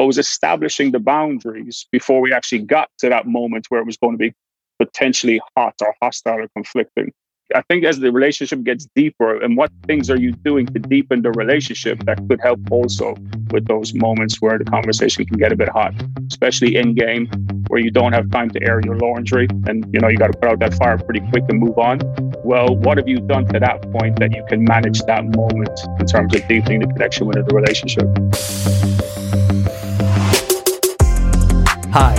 So it was establishing the boundaries before we actually got to that moment where it was going to be potentially hot or hostile or conflicting. I think as the relationship gets deeper, and what things are you doing to deepen the relationship that could help also with those moments where the conversation can get a bit hot, especially in game where you don't have time to air your laundry and you know you got to put out that fire pretty quick and move on. Well, what have you done to that point that you can manage that moment in terms of deepening the connection within the relationship? Hi,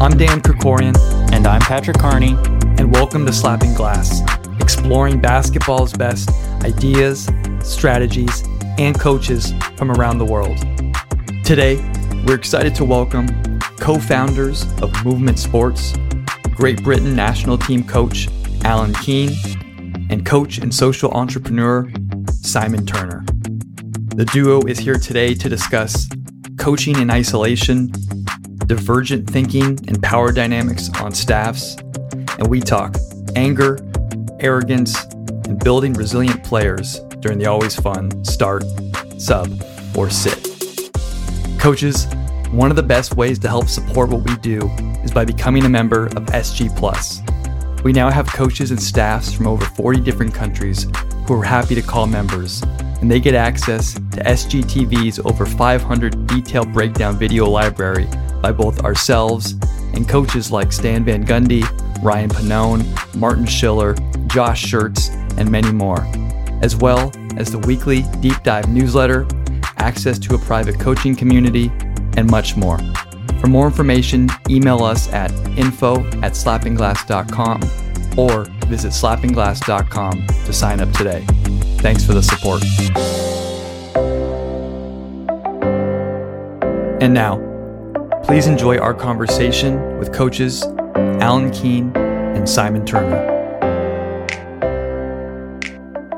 I'm Dan Krikorian, and I'm Patrick Carney, and welcome to Slapping Glass exploring basketball's best ideas, strategies, and coaches from around the world. Today, we're excited to welcome co founders of Movement Sports, Great Britain national team coach Alan Keane, and coach and social entrepreneur Simon Turner. The duo is here today to discuss coaching in isolation, divergent thinking and power dynamics on staffs, and we talk anger arrogance, and building resilient players during the always fun start, sub, or sit. Coaches, one of the best ways to help support what we do is by becoming a member of SG Plus. We now have coaches and staffs from over 40 different countries who are happy to call members, and they get access to SGTV's over 500 detailed breakdown video library by both ourselves and coaches like Stan Van Gundy, Ryan Pannone, Martin Schiller, Josh Schertz, and many more, as well as the weekly deep dive newsletter, access to a private coaching community, and much more. For more information, email us at info at slappingglass.com or visit slappingglass.com to sign up today. Thanks for the support. And now, please enjoy our conversation with coaches Alan Keane and Simon Turner.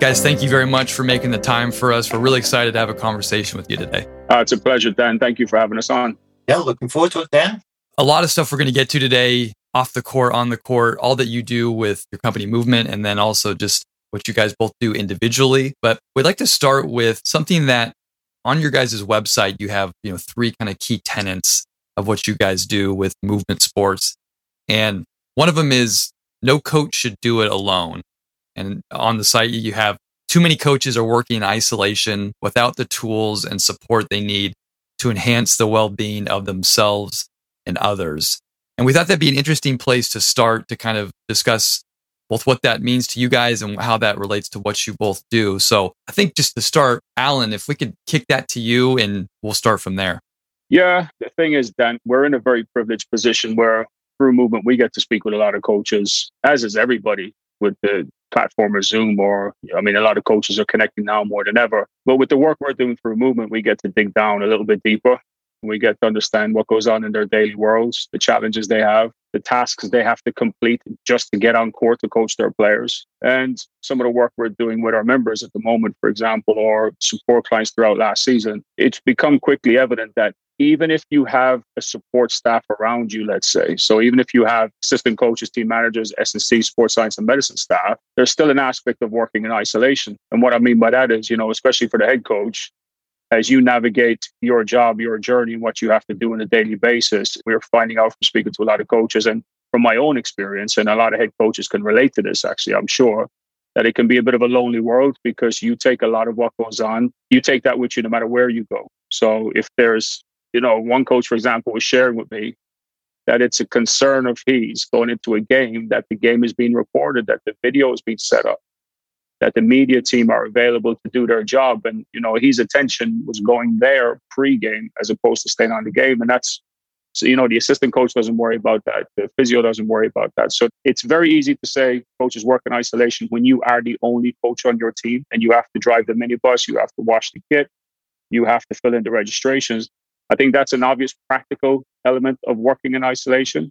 Guys, thank you very much for making the time for us. We're really excited to have a conversation with you today. Uh, it's a pleasure, Dan. Thank you for having us on. Yeah, looking forward to it, Dan. A lot of stuff we're going to get to today off the court, on the court, all that you do with your company movement, and then also just what you guys both do individually. But we'd like to start with something that on your guys' website, you have, you know, three kind of key tenets of what you guys do with movement sports. And one of them is no coach should do it alone. And on the site, you have too many coaches are working in isolation without the tools and support they need to enhance the well being of themselves and others. And we thought that'd be an interesting place to start to kind of discuss both what that means to you guys and how that relates to what you both do. So I think just to start, Alan, if we could kick that to you and we'll start from there. Yeah, the thing is, Dan, we're in a very privileged position where through movement, we get to speak with a lot of coaches, as is everybody with the platform of Zoom or I mean a lot of coaches are connecting now more than ever. But with the work we're doing through movement, we get to dig down a little bit deeper. We get to understand what goes on in their daily worlds, the challenges they have, the tasks they have to complete just to get on court to coach their players. And some of the work we're doing with our members at the moment, for example, or support clients throughout last season, it's become quickly evident that even if you have a support staff around you, let's say, so even if you have assistant coaches, team managers, S&C, sports science and medicine staff, there's still an aspect of working in isolation. And what I mean by that is, you know, especially for the head coach, as you navigate your job, your journey, and what you have to do on a daily basis, we're finding out from speaking to a lot of coaches and from my own experience, and a lot of head coaches can relate to this, actually, I'm sure, that it can be a bit of a lonely world because you take a lot of what goes on, you take that with you no matter where you go. So if there's you know, one coach, for example, was sharing with me that it's a concern of his going into a game that the game is being recorded, that the video is being set up, that the media team are available to do their job. And, you know, his attention was mm-hmm. going there pre-game as opposed to staying on the game. And that's, so, you know, the assistant coach doesn't worry about that. The physio doesn't worry about that. So it's very easy to say coaches work in isolation when you are the only coach on your team and you have to drive the minibus, you have to wash the kit, you have to fill in the registrations. I think that's an obvious practical element of working in isolation.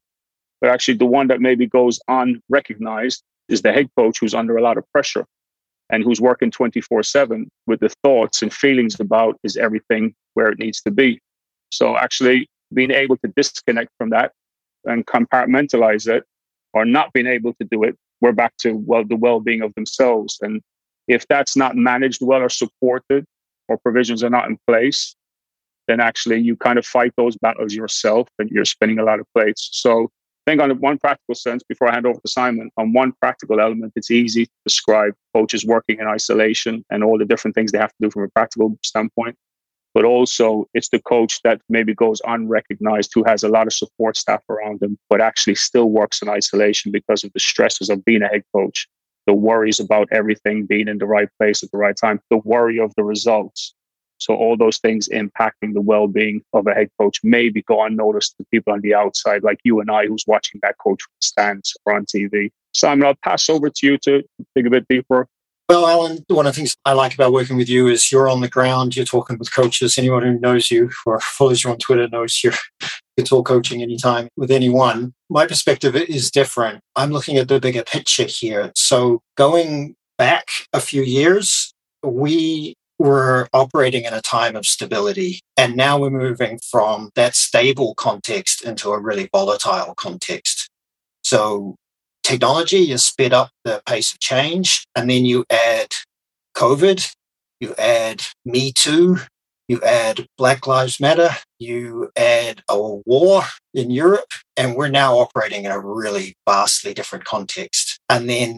But actually, the one that maybe goes unrecognized is the head coach who's under a lot of pressure and who's working 24 7 with the thoughts and feelings about is everything where it needs to be. So, actually, being able to disconnect from that and compartmentalize it or not being able to do it, we're back to well the well being of themselves. And if that's not managed well or supported or provisions are not in place, then actually you kind of fight those battles yourself and you're spinning a lot of plates. So I think on one practical sense, before I hand over to Simon, on one practical element, it's easy to describe coaches working in isolation and all the different things they have to do from a practical standpoint. But also, it's the coach that maybe goes unrecognized who has a lot of support staff around them, but actually still works in isolation because of the stresses of being a head coach, the worries about everything being in the right place at the right time, the worry of the results, so all those things impacting the well-being of a head coach maybe go unnoticed to people on the outside, like you and I, who's watching that coach stands or on TV. Simon, I'll pass over to you to dig a bit deeper. Well, Alan, one of the things I like about working with you is you're on the ground, you're talking with coaches. Anyone who knows you or follows you on Twitter knows you're you talk coaching anytime with anyone. My perspective is different. I'm looking at the bigger picture here. So going back a few years, we we're operating in a time of stability. And now we're moving from that stable context into a really volatile context. So technology has sped up the pace of change. And then you add COVID, you add Me Too, you add Black Lives Matter, you add a war in Europe, and we're now operating in a really vastly different context. And then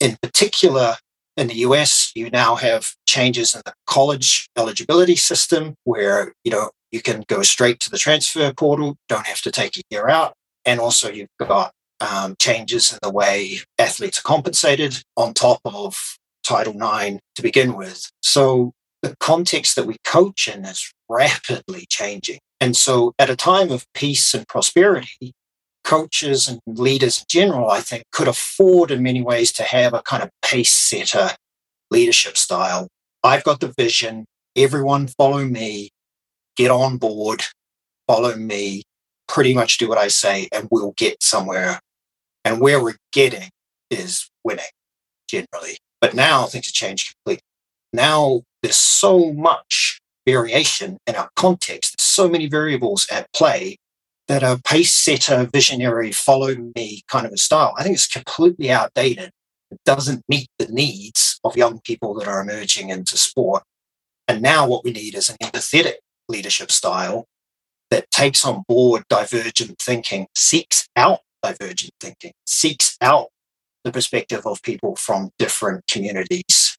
in particular, in the US, you now have changes in the college eligibility system where, you know, you can go straight to the transfer portal, don't have to take a year out. And also you've got um, changes in the way athletes are compensated on top of Title IX to begin with. So the context that we coach in is rapidly changing. And so at a time of peace and prosperity, coaches and leaders in general, I think, could afford in many ways to have a kind of pace setter leadership style. I've got the vision. Everyone follow me, get on board, follow me, pretty much do what I say, and we'll get somewhere. And where we're getting is winning generally. But now things have changed completely. Now there's so much variation in our context, there's so many variables at play that a pace setter, visionary, follow me kind of a style, I think it's completely outdated. It doesn't meet the needs of young people that are emerging into sport. And now what we need is an empathetic leadership style that takes on board divergent thinking, seeks out divergent thinking, seeks out the perspective of people from different communities,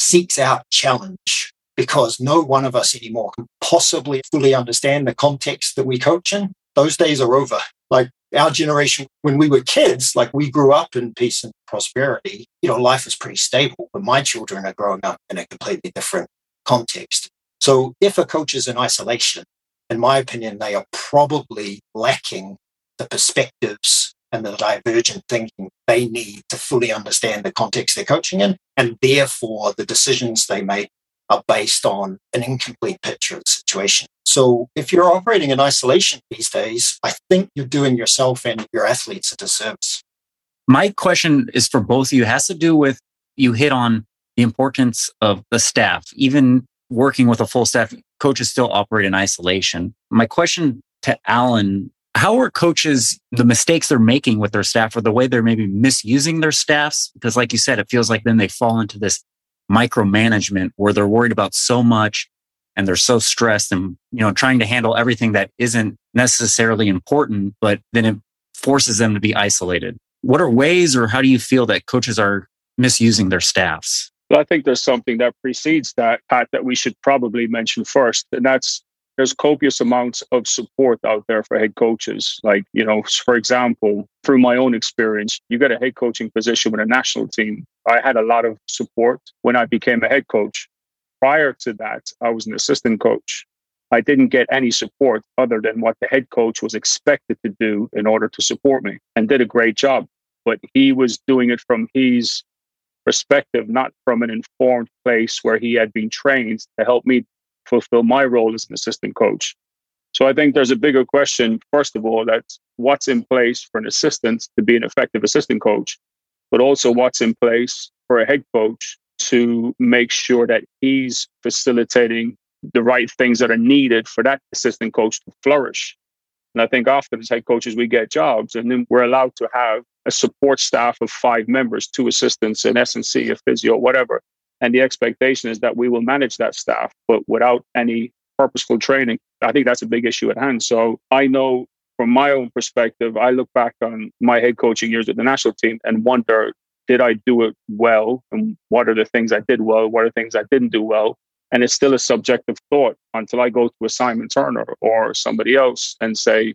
seeks out challenge, because no one of us anymore can possibly fully understand the context that we coach in those days are over. Like our generation, when we were kids, like we grew up in peace and prosperity, you know, life was pretty stable, but my children are growing up in a completely different context. So if a coach is in isolation, in my opinion, they are probably lacking the perspectives and the divergent thinking they need to fully understand the context they're coaching in. And therefore, the decisions they make are based on an incomplete picture of the situation. So if you're operating in isolation these days, I think you're doing yourself and your athletes a disservice. My question is for both of you. It has to do with you hit on the importance of the staff. Even working with a full staff, coaches still operate in isolation. My question to Alan how are coaches the mistakes they're making with their staff or the way they're maybe misusing their staffs because like you said it feels like then they fall into this micromanagement where they're worried about so much and they're so stressed and you know trying to handle everything that isn't necessarily important but then it forces them to be isolated what are ways or how do you feel that coaches are misusing their staffs well, i think there's something that precedes that pat that we should probably mention first and that's there's copious amounts of support out there for head coaches. Like, you know, for example, through my own experience, you get a head coaching position with a national team. I had a lot of support when I became a head coach prior to that, I was an assistant coach. I didn't get any support other than what the head coach was expected to do in order to support me and did a great job. But he was doing it from his perspective, not from an informed place where he had been trained to help me fulfill my role as an assistant coach. So I think there's a bigger question, first of all, that's what's in place for an assistant to be an effective assistant coach, but also what's in place for a head coach to make sure that he's facilitating the right things that are needed for that assistant coach to flourish. And I think often as head coaches, we get jobs and then we're allowed to have a support staff of five members, two assistants, an S&C, a physio, whatever. And the expectation is that we will manage that staff, but without any purposeful training. I think that's a big issue at hand. So I know from my own perspective, I look back on my head coaching years at the national team and wonder, did I do it well? And what are the things I did well? What are the things I didn't do well? And it's still a subjective thought until I go to a Simon Turner or somebody else and say,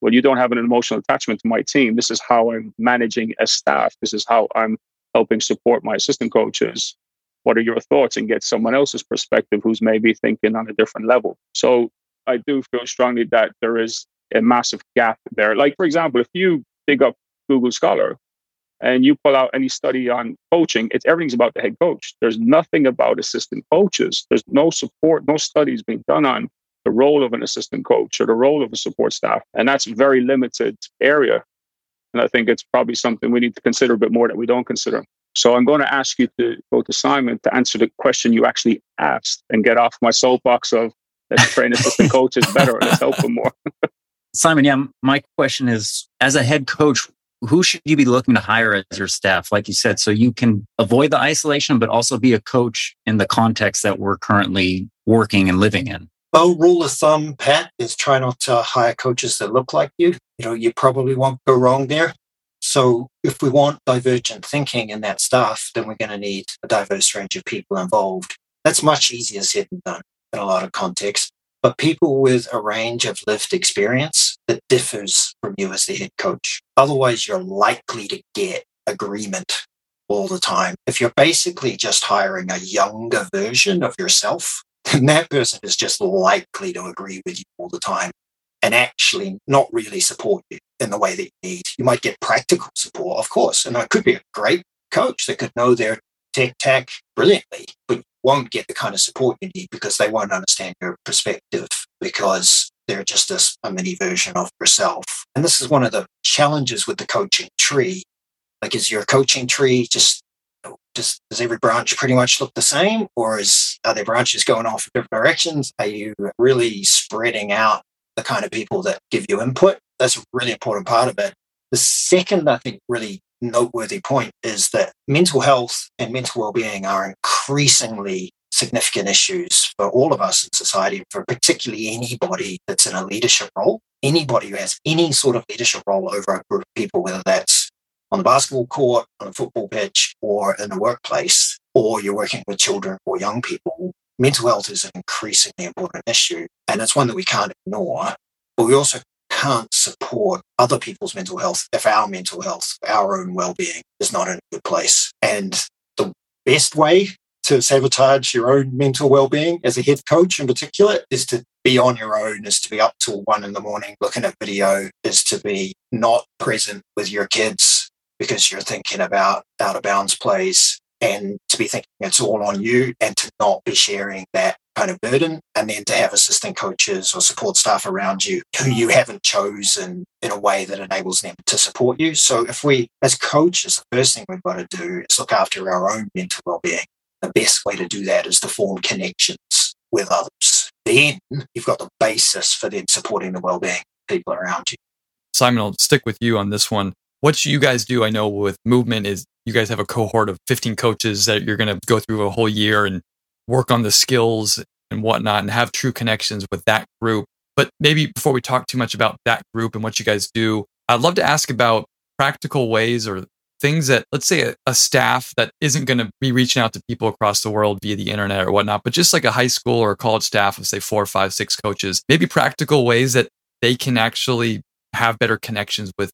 well, you don't have an emotional attachment to my team. This is how I'm managing a staff. This is how I'm helping support my assistant coaches. What are your thoughts? And get someone else's perspective who's maybe thinking on a different level. So I do feel strongly that there is a massive gap there. Like, for example, if you dig up Google Scholar and you pull out any study on coaching, it's everything's about the head coach. There's nothing about assistant coaches. There's no support, no studies being done on the role of an assistant coach or the role of a support staff. And that's a very limited area. And I think it's probably something we need to consider a bit more that we don't consider. So I'm going to ask you to go to Simon to answer the question you actually asked and get off my soapbox of let's train assistant coaches better, let's help them more. Simon, yeah, my question is as a head coach, who should you be looking to hire as your staff, like you said, so you can avoid the isolation, but also be a coach in the context that we're currently working and living in? Well, rule of thumb, Pat, is try not to hire coaches that look like you. You know, you probably won't go wrong there. So if we want divergent thinking in that staff, then we're going to need a diverse range of people involved. That's much easier said than done in a lot of contexts. But people with a range of lived experience that differs from you as the head coach. Otherwise, you're likely to get agreement all the time. If you're basically just hiring a younger version of yourself, then that person is just likely to agree with you all the time and actually not really support you in the way that you need. You might get practical support, of course, and it could be a great coach that could know their tech tech brilliantly, but you won't get the kind of support you need because they won't understand your perspective because they're just a, a mini version of yourself. And this is one of the challenges with the coaching tree. Like, is your coaching tree just just does every branch pretty much look the same, or is are there branches going off in different directions? Are you really spreading out the kind of people that give you input? That's a really important part of it. The second, I think, really noteworthy point is that mental health and mental well-being are increasingly significant issues for all of us in society, for particularly anybody that's in a leadership role, anybody who has any sort of leadership role over a group of people, whether that's on the basketball court, on a football pitch, or in the workplace, or you're working with children or young people, mental health is an increasingly important issue. And it's one that we can't ignore. But we also can't support other people's mental health if our mental health, our own well being is not in a good place. And the best way to sabotage your own mental well-being as a head coach in particular is to be on your own is to be up till one in the morning looking at video is to be not present with your kids because you're thinking about out of bounds plays and to be thinking it's all on you and to not be sharing that kind of burden and then to have assistant coaches or support staff around you who you haven't chosen in a way that enables them to support you. So if we as coaches the first thing we've got to do is look after our own mental well-being the best way to do that is to form connections with others. Then you've got the basis for then supporting the well-being of people around you. Simon, I'll stick with you on this one. What you guys do, I know with movement is you guys have a cohort of 15 coaches that you're going to go through a whole year and work on the skills and whatnot and have true connections with that group. But maybe before we talk too much about that group and what you guys do, I'd love to ask about practical ways or things that let's say a, a staff that isn't going to be reaching out to people across the world via the internet or whatnot but just like a high school or a college staff of say four five six coaches maybe practical ways that they can actually have better connections with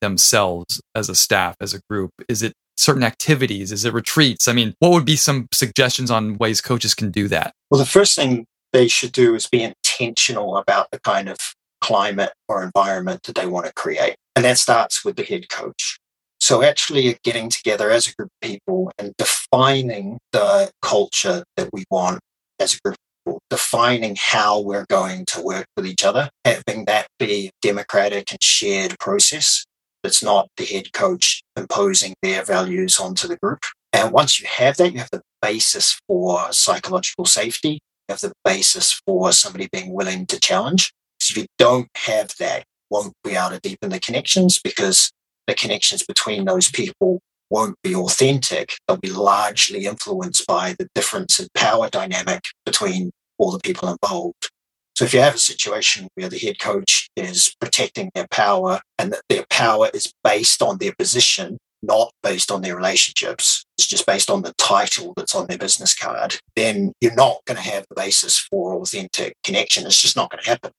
themselves as a staff as a group. Is it certain activities? Is it retreats? I mean what would be some suggestions on ways coaches can do that? Well the first thing they should do is be intentional about the kind of climate or environment that they want to create. And that starts with the head coach so actually getting together as a group of people and defining the culture that we want as a group of people, defining how we're going to work with each other, having that be a democratic and shared process. It's not the head coach imposing their values onto the group. And once you have that, you have the basis for psychological safety. You have the basis for somebody being willing to challenge. So if you don't have that, won't be able to deepen the connections because the connections between those people won't be authentic. They'll be largely influenced by the difference in power dynamic between all the people involved. So if you have a situation where the head coach is protecting their power and that their power is based on their position, not based on their relationships, it's just based on the title that's on their business card, then you're not going to have the basis for authentic connection. It's just not going to happen.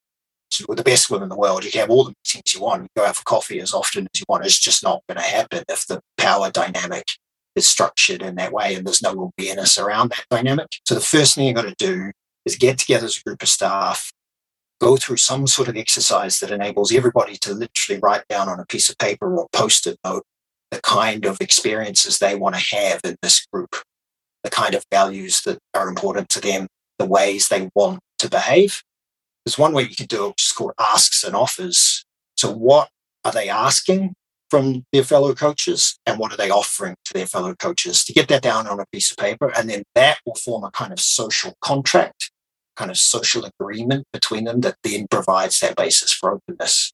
With the best women in the world, you can have all the meetings you want, you go out for coffee as often as you want. It's just not going to happen if the power dynamic is structured in that way and there's no awareness around that dynamic. So the first thing you've got to do is get together as a group of staff, go through some sort of exercise that enables everybody to literally write down on a piece of paper or post it note the kind of experiences they want to have in this group, the kind of values that are important to them, the ways they want to behave. There's one way you can do it, which is called asks and offers. So, what are they asking from their fellow coaches and what are they offering to their fellow coaches to get that down on a piece of paper and then that will form a kind of social contract kind of social agreement between them that then provides that basis for openness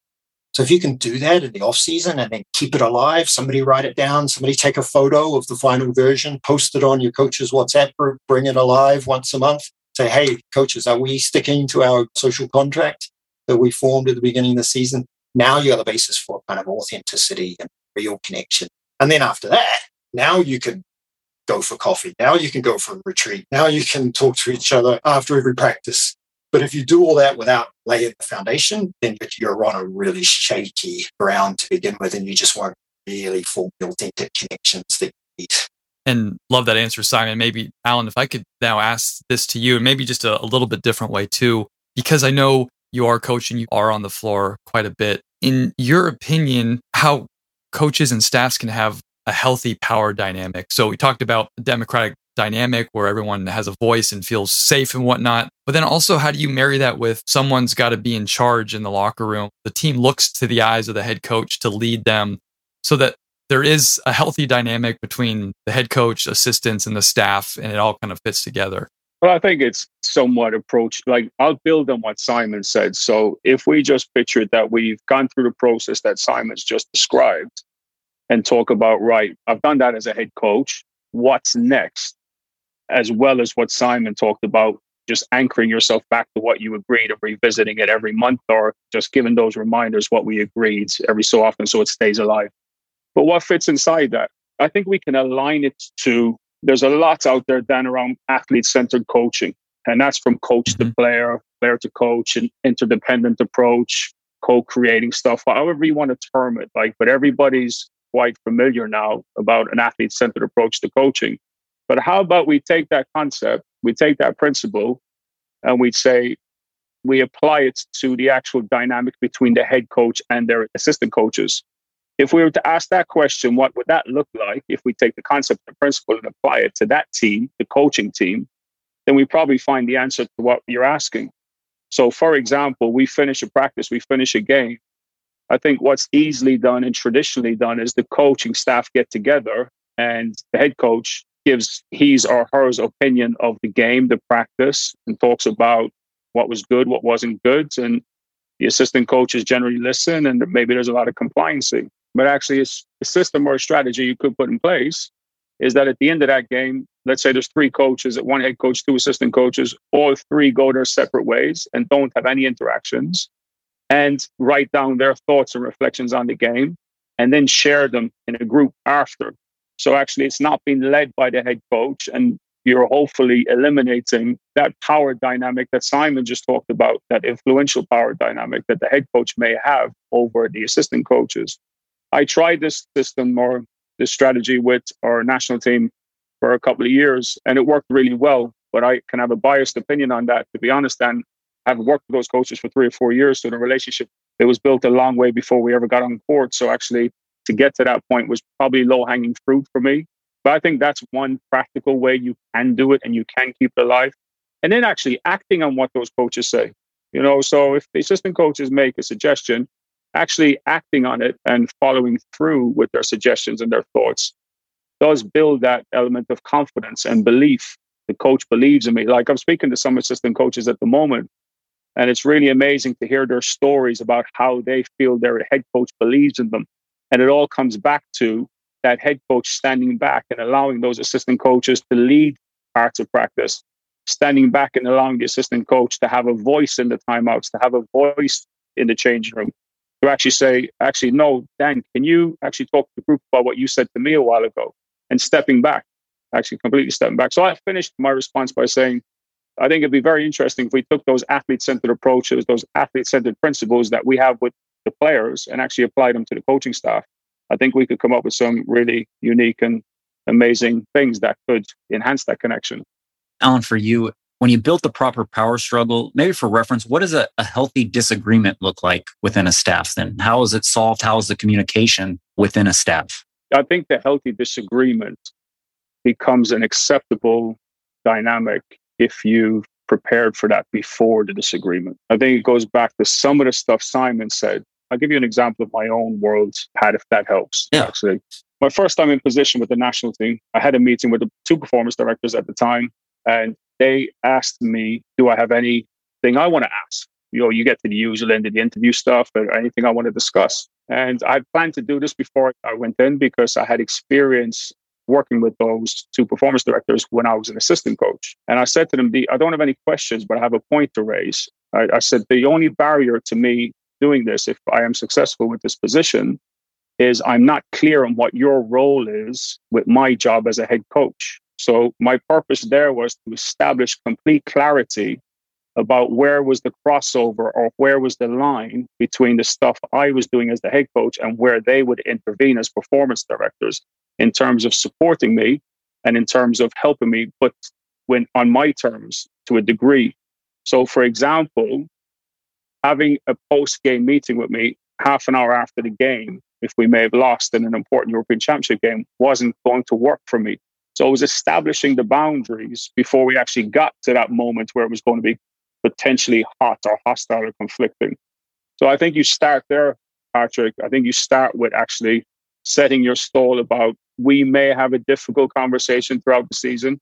so if you can do that in the off season and then keep it alive somebody write it down somebody take a photo of the final version post it on your coach's whatsapp group bring it alive once a month say hey coaches are we sticking to our social contract that we formed at the beginning of the season now you have the basis for kind of authenticity and real connection. And then after that, now you can go for coffee. Now you can go for a retreat. Now you can talk to each other after every practice. But if you do all that without laying the foundation, then you're on a really shaky ground to begin with, and you just won't really form the authentic connections that you need. And love that answer, Simon. Maybe, Alan, if I could now ask this to you, and maybe just a, a little bit different way too, because I know you are coaching, you are on the floor quite a bit. In your opinion, how coaches and staffs can have a healthy power dynamic? So we talked about democratic dynamic where everyone has a voice and feels safe and whatnot. But then also, how do you marry that with someone's got to be in charge in the locker room? The team looks to the eyes of the head coach to lead them so that there is a healthy dynamic between the head coach, assistants, and the staff, and it all kind of fits together. Well, I think it's somewhat approached. Like I'll build on what Simon said. So if we just picture that we've gone through the process that Simon's just described and talk about, right, I've done that as a head coach. What's next? As well as what Simon talked about, just anchoring yourself back to what you agreed and revisiting it every month or just giving those reminders what we agreed every so often so it stays alive. But what fits inside that? I think we can align it to there's a lot out there then around athlete centered coaching. And that's from coach mm-hmm. to player, player to coach, an interdependent approach, co creating stuff, however you want to term it. Like, but everybody's quite familiar now about an athlete centered approach to coaching. But how about we take that concept, we take that principle, and we say, we apply it to the actual dynamic between the head coach and their assistant coaches. If we were to ask that question, what would that look like if we take the concept and principle and apply it to that team, the coaching team, then we probably find the answer to what you're asking. So, for example, we finish a practice, we finish a game. I think what's easily done and traditionally done is the coaching staff get together and the head coach gives his or her opinion of the game, the practice, and talks about what was good, what wasn't good. And the assistant coaches generally listen, and maybe there's a lot of compliancy. But actually, it's a system or a strategy you could put in place is that at the end of that game, let's say there's three coaches, one head coach, two assistant coaches, all three go their separate ways and don't have any interactions and write down their thoughts and reflections on the game and then share them in a group after. So actually, it's not being led by the head coach, and you're hopefully eliminating that power dynamic that Simon just talked about, that influential power dynamic that the head coach may have over the assistant coaches. I tried this system or this strategy with our national team for a couple of years and it worked really well. But I can have a biased opinion on that, to be honest. And I've worked with those coaches for three or four years. So the relationship, it was built a long way before we ever got on court. So actually, to get to that point was probably low hanging fruit for me. But I think that's one practical way you can do it and you can keep it alive. And then actually acting on what those coaches say. You know, so if the assistant coaches make a suggestion, actually acting on it and following through with their suggestions and their thoughts does build that element of confidence and belief. The coach believes in me. Like I'm speaking to some assistant coaches at the moment, and it's really amazing to hear their stories about how they feel their head coach believes in them. And it all comes back to that head coach standing back and allowing those assistant coaches to lead parts of practice, standing back and allowing the assistant coach to have a voice in the timeouts, to have a voice in the changing room, to actually say, actually, no, Dan, can you actually talk to the group about what you said to me a while ago? And stepping back, actually completely stepping back. So I finished my response by saying, I think it'd be very interesting if we took those athlete centered approaches, those athlete centered principles that we have with the players and actually apply them to the coaching staff. I think we could come up with some really unique and amazing things that could enhance that connection. Alan, for you, when you built the proper power struggle, maybe for reference, what does a, a, healthy disagreement look like within a staff then? How is it solved? How is the communication within a staff? I think the healthy disagreement becomes an acceptable dynamic if you've prepared for that before the disagreement. I think it goes back to some of the stuff Simon said. I'll give you an example of my own world, Pat, if that helps. Yeah. Actually, my first time in position with the national team, I had a meeting with the two performance directors at the time, and they asked me, Do I have anything I want to ask? You know, you get to the usual end of the interview stuff or anything I want to discuss. And I planned to do this before I went in because I had experience working with those two performance directors when I was an assistant coach. And I said to them, I don't have any questions, but I have a point to raise. I, I said, the only barrier to me doing this, if I am successful with this position, is I'm not clear on what your role is with my job as a head coach. So my purpose there was to establish complete clarity about where was the crossover or where was the line between the stuff I was doing as the head coach and where they would intervene as performance directors in terms of supporting me and in terms of helping me, but when on my terms to a degree. So, for example, having a post game meeting with me half an hour after the game if we may have lost in an important European Championship game wasn't going to work for me. So it was establishing the boundaries before we actually got to that moment where it was going to be potentially hot or hostile or conflicting. So I think you start there, Patrick. I think you start with actually setting your stall about we may have a difficult conversation throughout the season,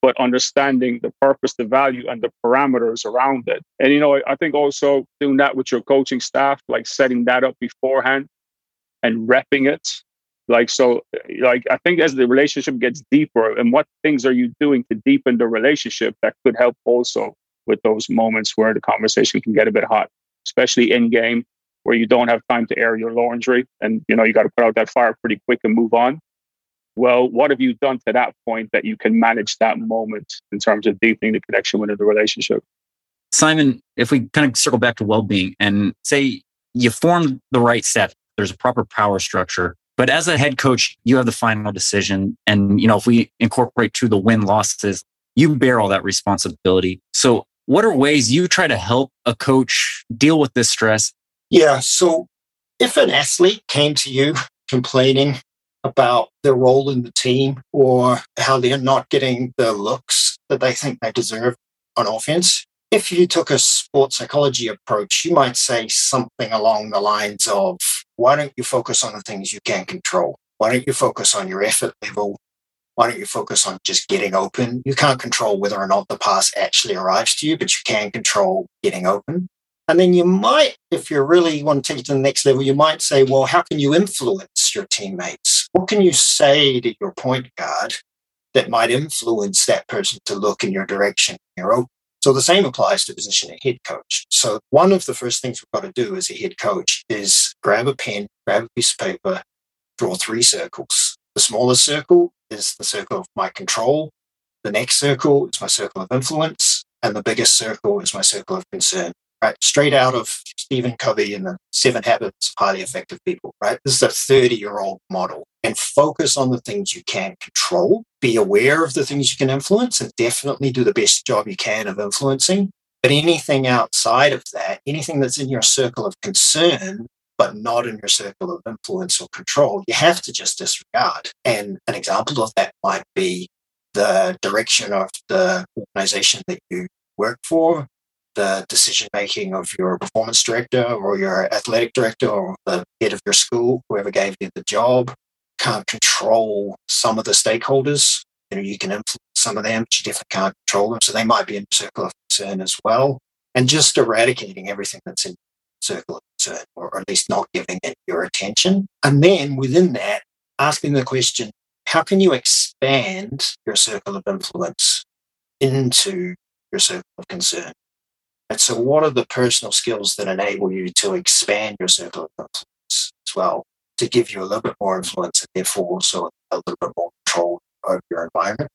but understanding the purpose, the value, and the parameters around it. And, you know, I think also doing that with your coaching staff, like setting that up beforehand and repping it. Like, so, like, I think as the relationship gets deeper, and what things are you doing to deepen the relationship that could help also with those moments where the conversation can get a bit hot, especially in game where you don't have time to air your laundry and you know you got to put out that fire pretty quick and move on well what have you done to that point that you can manage that moment in terms of deepening the connection within the relationship simon if we kind of circle back to well-being and say you form the right set there's a proper power structure. But as a head coach, you have the final decision. And, you know, if we incorporate to the win losses, you bear all that responsibility. So what are ways you try to help a coach deal with this stress? Yeah. So if an athlete came to you complaining about their role in the team or how they're not getting the looks that they think they deserve on offense, if you took a sports psychology approach, you might say something along the lines of, why don't you focus on the things you can control? Why don't you focus on your effort level? Why don't you focus on just getting open? You can't control whether or not the pass actually arrives to you, but you can control getting open. And then you might, if you really want to take it to the next level, you might say, well, how can you influence your teammates? What can you say to your point guard that might influence that person to look in your direction? You're open. So the same applies to position a head coach. So one of the first things we've got to do as a head coach is grab a pen, grab a piece of paper, draw three circles. The smallest circle is the circle of my control. The next circle is my circle of influence. And the biggest circle is my circle of concern right? Straight out of Stephen Covey and the Seven Habits of Highly Effective People, right? This is a 30 year old model and focus on the things you can control. Be aware of the things you can influence and definitely do the best job you can of influencing. But anything outside of that, anything that's in your circle of concern, but not in your circle of influence or control, you have to just disregard. And an example of that might be the direction of the organization that you work for, the decision making of your performance director or your athletic director or the head of your school, whoever gave you the job, can't control some of the stakeholders. You know, you can influence some of them, but you definitely can't control them. So they might be in circle of concern as well. And just eradicating everything that's in circle of concern, or at least not giving it your attention. And then within that, asking the question, how can you expand your circle of influence? into your circle of concern. And so, what are the personal skills that enable you to expand your circle of influence as well, to give you a little bit more influence and therefore also a little bit more control over your environment?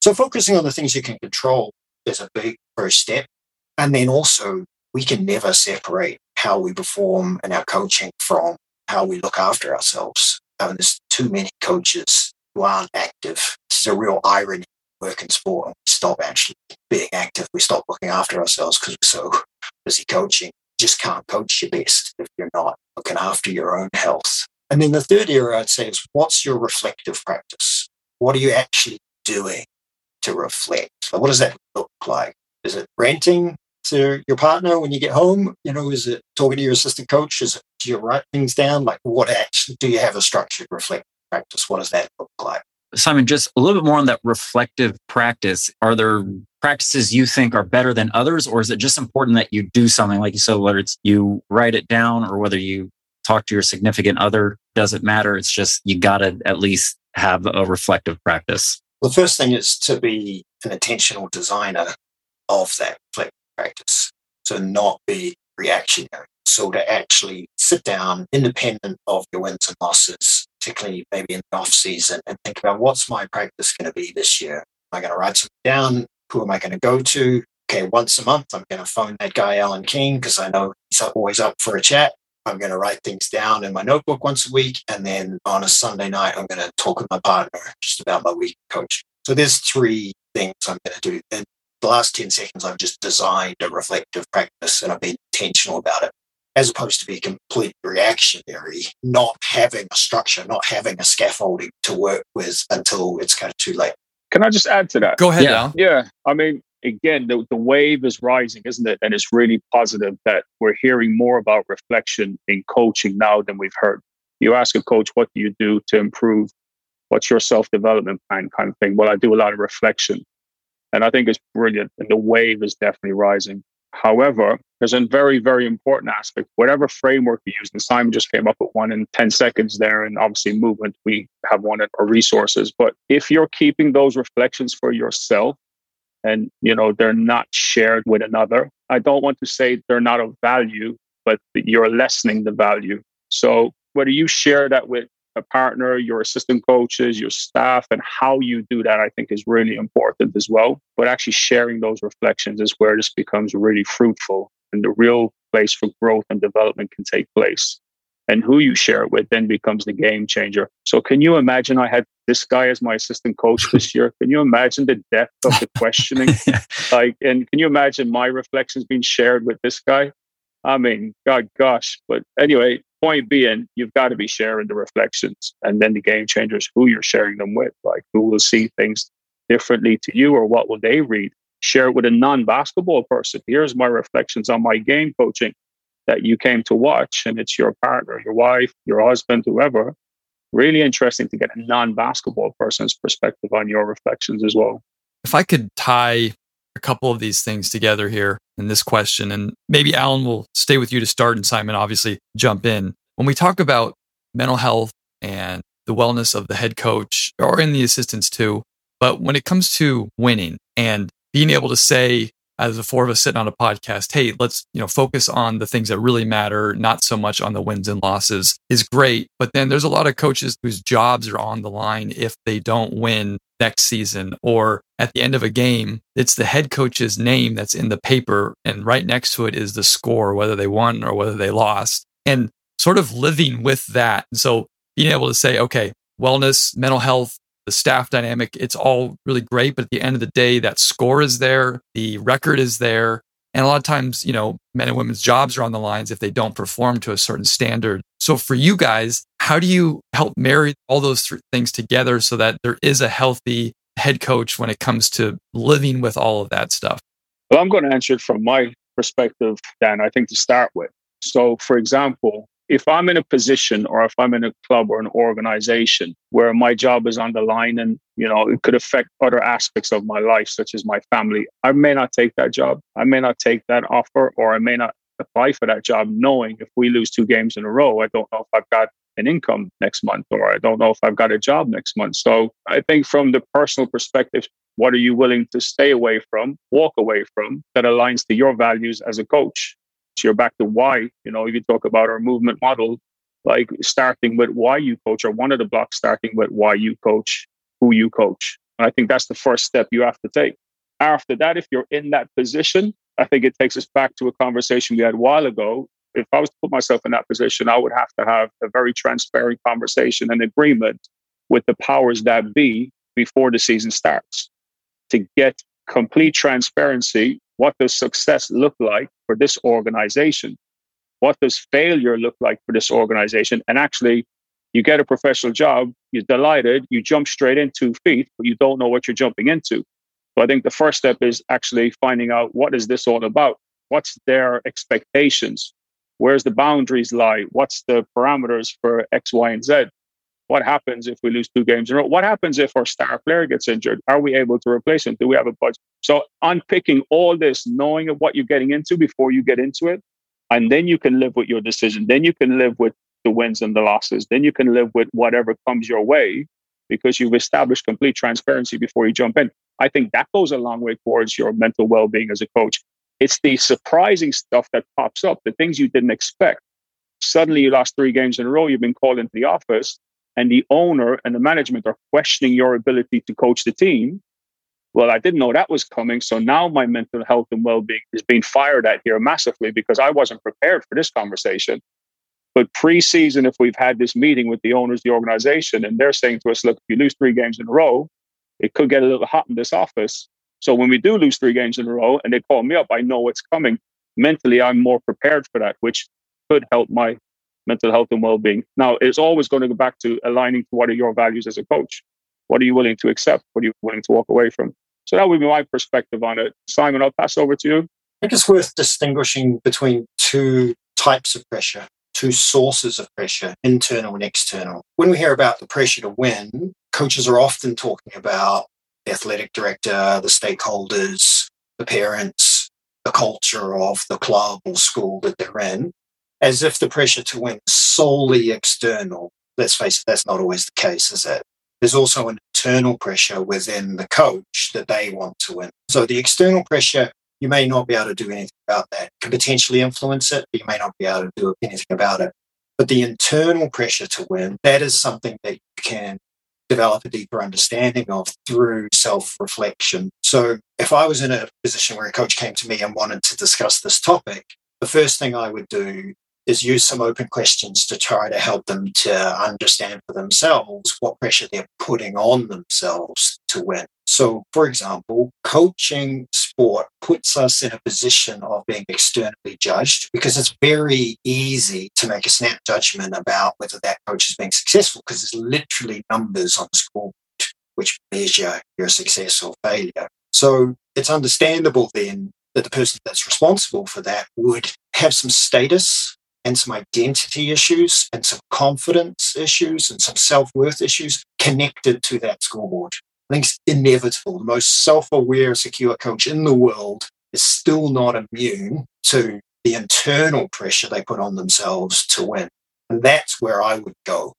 So, focusing on the things you can control is a big first step. And then also, we can never separate how we perform in our coaching from how we look after ourselves. I mean, there's too many coaches who aren't active. This is a real irony work in sport and we stop actually being active. We stop looking after ourselves because we're so busy coaching. You just can't coach your best if you're not looking after your own health. And then the third area I'd say is what's your reflective practice? What are you actually doing to reflect? What does that look like? Is it ranting to your partner when you get home? You know, is it talking to your assistant coach? Is it do you write things down? Like what actually do you have a structured reflective practice? What does that look like? Simon, just a little bit more on that reflective practice. Are there practices you think are better than others, or is it just important that you do something like you said, whether it's you write it down or whether you talk to your significant other, doesn't matter. It's just you got to at least have a reflective practice. the first thing is to be an intentional designer of that reflective practice. So not be reactionary. So to actually sit down independent of your wins and losses particularly maybe in the off season, and think about what's my practice going to be this year. Am I going to write something down? Who am I going to go to? Okay, once a month, I'm going to phone that guy, Alan Keane, because I know he's always up for a chat. I'm going to write things down in my notebook once a week. And then on a Sunday night, I'm going to talk with my partner just about my week coaching. So there's three things I'm going to do. And the last 10 seconds, I've just designed a reflective practice and I've been intentional about it as opposed to be completely reactionary, not having a structure, not having a scaffolding to work with until it's kind of too late. Can I just add to that? Go ahead, Yeah. Al. Yeah. I mean, again, the, the wave is rising, isn't it? And it's really positive that we're hearing more about reflection in coaching now than we've heard. You ask a coach, what do you do to improve? What's your self development plan kind of thing? Well, I do a lot of reflection. And I think it's brilliant. And the wave is definitely rising. However, there's a very, very important aspect. Whatever framework you use, and Simon just came up with one in 10 seconds there, and obviously movement, we have one at our resources. But if you're keeping those reflections for yourself and you know they're not shared with another, I don't want to say they're not of value, but you're lessening the value. So whether you share that with a partner, your assistant coaches, your staff, and how you do that, I think is really important as well. But actually sharing those reflections is where this becomes really fruitful and the real place for growth and development can take place. And who you share it with then becomes the game changer. So can you imagine I had this guy as my assistant coach this year? Can you imagine the depth of the questioning? like, and can you imagine my reflections being shared with this guy? I mean, God, gosh. But anyway, point being, you've got to be sharing the reflections, and then the game changers, who you're sharing them with, like who will see things differently to you, or what will they read? Share it with a non-basketball person. Here's my reflections on my game coaching that you came to watch, and it's your partner, your wife, your husband, whoever. Really interesting to get a non-basketball person's perspective on your reflections as well. If I could tie a couple of these things together here in this question, and maybe Alan will stay with you to start, and Simon obviously jump in. When we talk about mental health and the wellness of the head coach or in the assistants too, but when it comes to winning and being able to say, as the four of us sitting on a podcast, hey, let's you know focus on the things that really matter, not so much on the wins and losses, is great. But then there's a lot of coaches whose jobs are on the line if they don't win next season or at the end of a game, it's the head coach's name that's in the paper, and right next to it is the score, whether they won or whether they lost, and sort of living with that. And so being able to say, okay, wellness, mental health, the staff dynamic, it's all really great. But at the end of the day, that score is there, the record is there. And a lot of times, you know, men and women's jobs are on the lines if they don't perform to a certain standard. So for you guys, how do you help marry all those th- things together so that there is a healthy head coach when it comes to living with all of that stuff? Well, I'm going to answer it from my perspective, Dan, I think to start with. So, for example, if I'm in a position or if I'm in a club or an organization where my job is on the line and, you know, it could affect other aspects of my life, such as my family, I may not take that job. I may not take that offer or I may not apply for that job knowing if we lose two games in a row, I don't know if I've got an income next month or I don't know if I've got a job next month. So I think from the personal perspective, What are you willing to stay away from, walk away from that aligns to your values as a coach? You're back to why, you know, if you talk about our movement model, like starting with why you coach, or one of the blocks starting with why you coach, who you coach. And I think that's the first step you have to take. After that, if you're in that position, I think it takes us back to a conversation we had a while ago. If I was to put myself in that position, I would have to have a very transparent conversation and agreement with the powers that be before the season starts to get complete transparency. What does success look like for this organization? What does failure look like for this organization? And actually, you get a professional job, you're delighted, you jump straight in two feet, but you don't know what you're jumping into. So I think the first step is actually finding out what is this all about? What's their expectations? Where's the boundaries lie? What's the parameters for X, Y, and Z? What happens if we lose two games in a row? What happens if our star player gets injured? Are we able to replace him? Do we have a budget? So unpicking all this, knowing what you're getting into before you get into it, and then you can live with your decision. Then you can live with the wins and the losses. Then you can live with whatever comes your way because you've established complete transparency before you jump in. I think that goes a long way towards your mental well-being as a coach. It's the surprising stuff that pops up, the things you didn't expect. Suddenly you lost three games in a row, you've been called into the office and the owner and the management are questioning your ability to coach the team. Well, I didn't know that was coming. So now my mental health and well being is being fired at here massively because I wasn't prepared for this conversation. But pre-season, if we've had this meeting with the owners, the organization, and they're saying to us, look, if you lose three games in a row, it could get a little hot in this office. So when we do lose three games in a row and they call me up, I know what's coming. Mentally, I'm more prepared for that, which could help my mental health and well-being. Now, it's always going to go back to aligning to what are your values as a coach. What are you willing to accept? What are you willing to walk away from? So that would be my perspective on it. Simon, I'll pass over to you. I think it's worth distinguishing between two types of pressure, two sources of pressure, internal and external. When we hear about the pressure to win, coaches are often talking about the athletic director, the stakeholders, the parents, the culture of the club or school that they're in as if the pressure to win is solely external. Let's face it, that's not always the case, is it? There's also an internal pressure within the coach that they want to win. So the external pressure, you may not be able to do anything about that. Can potentially influence it, but you may not be able to do anything about it. But the internal pressure to win, that is something that you can develop a deeper understanding of through self reflection. So, if I was in a position where a coach came to me and wanted to discuss this topic, the first thing I would do is use some open questions to try to help them to understand for themselves what pressure they're putting on themselves to win. So, for example, coaching sport puts us in a position of being externally judged because it's very easy to make a snap judgment about whether that coach is being successful because there's literally numbers on the scoreboard which measure your success or failure. So, it's understandable then that the person that's responsible for that would have some status and some identity issues and some confidence issues and some self worth issues connected to that scoreboard. I think it's inevitable. The most self aware, secure coach in the world is still not immune to the internal pressure they put on themselves to win. And that's where I would go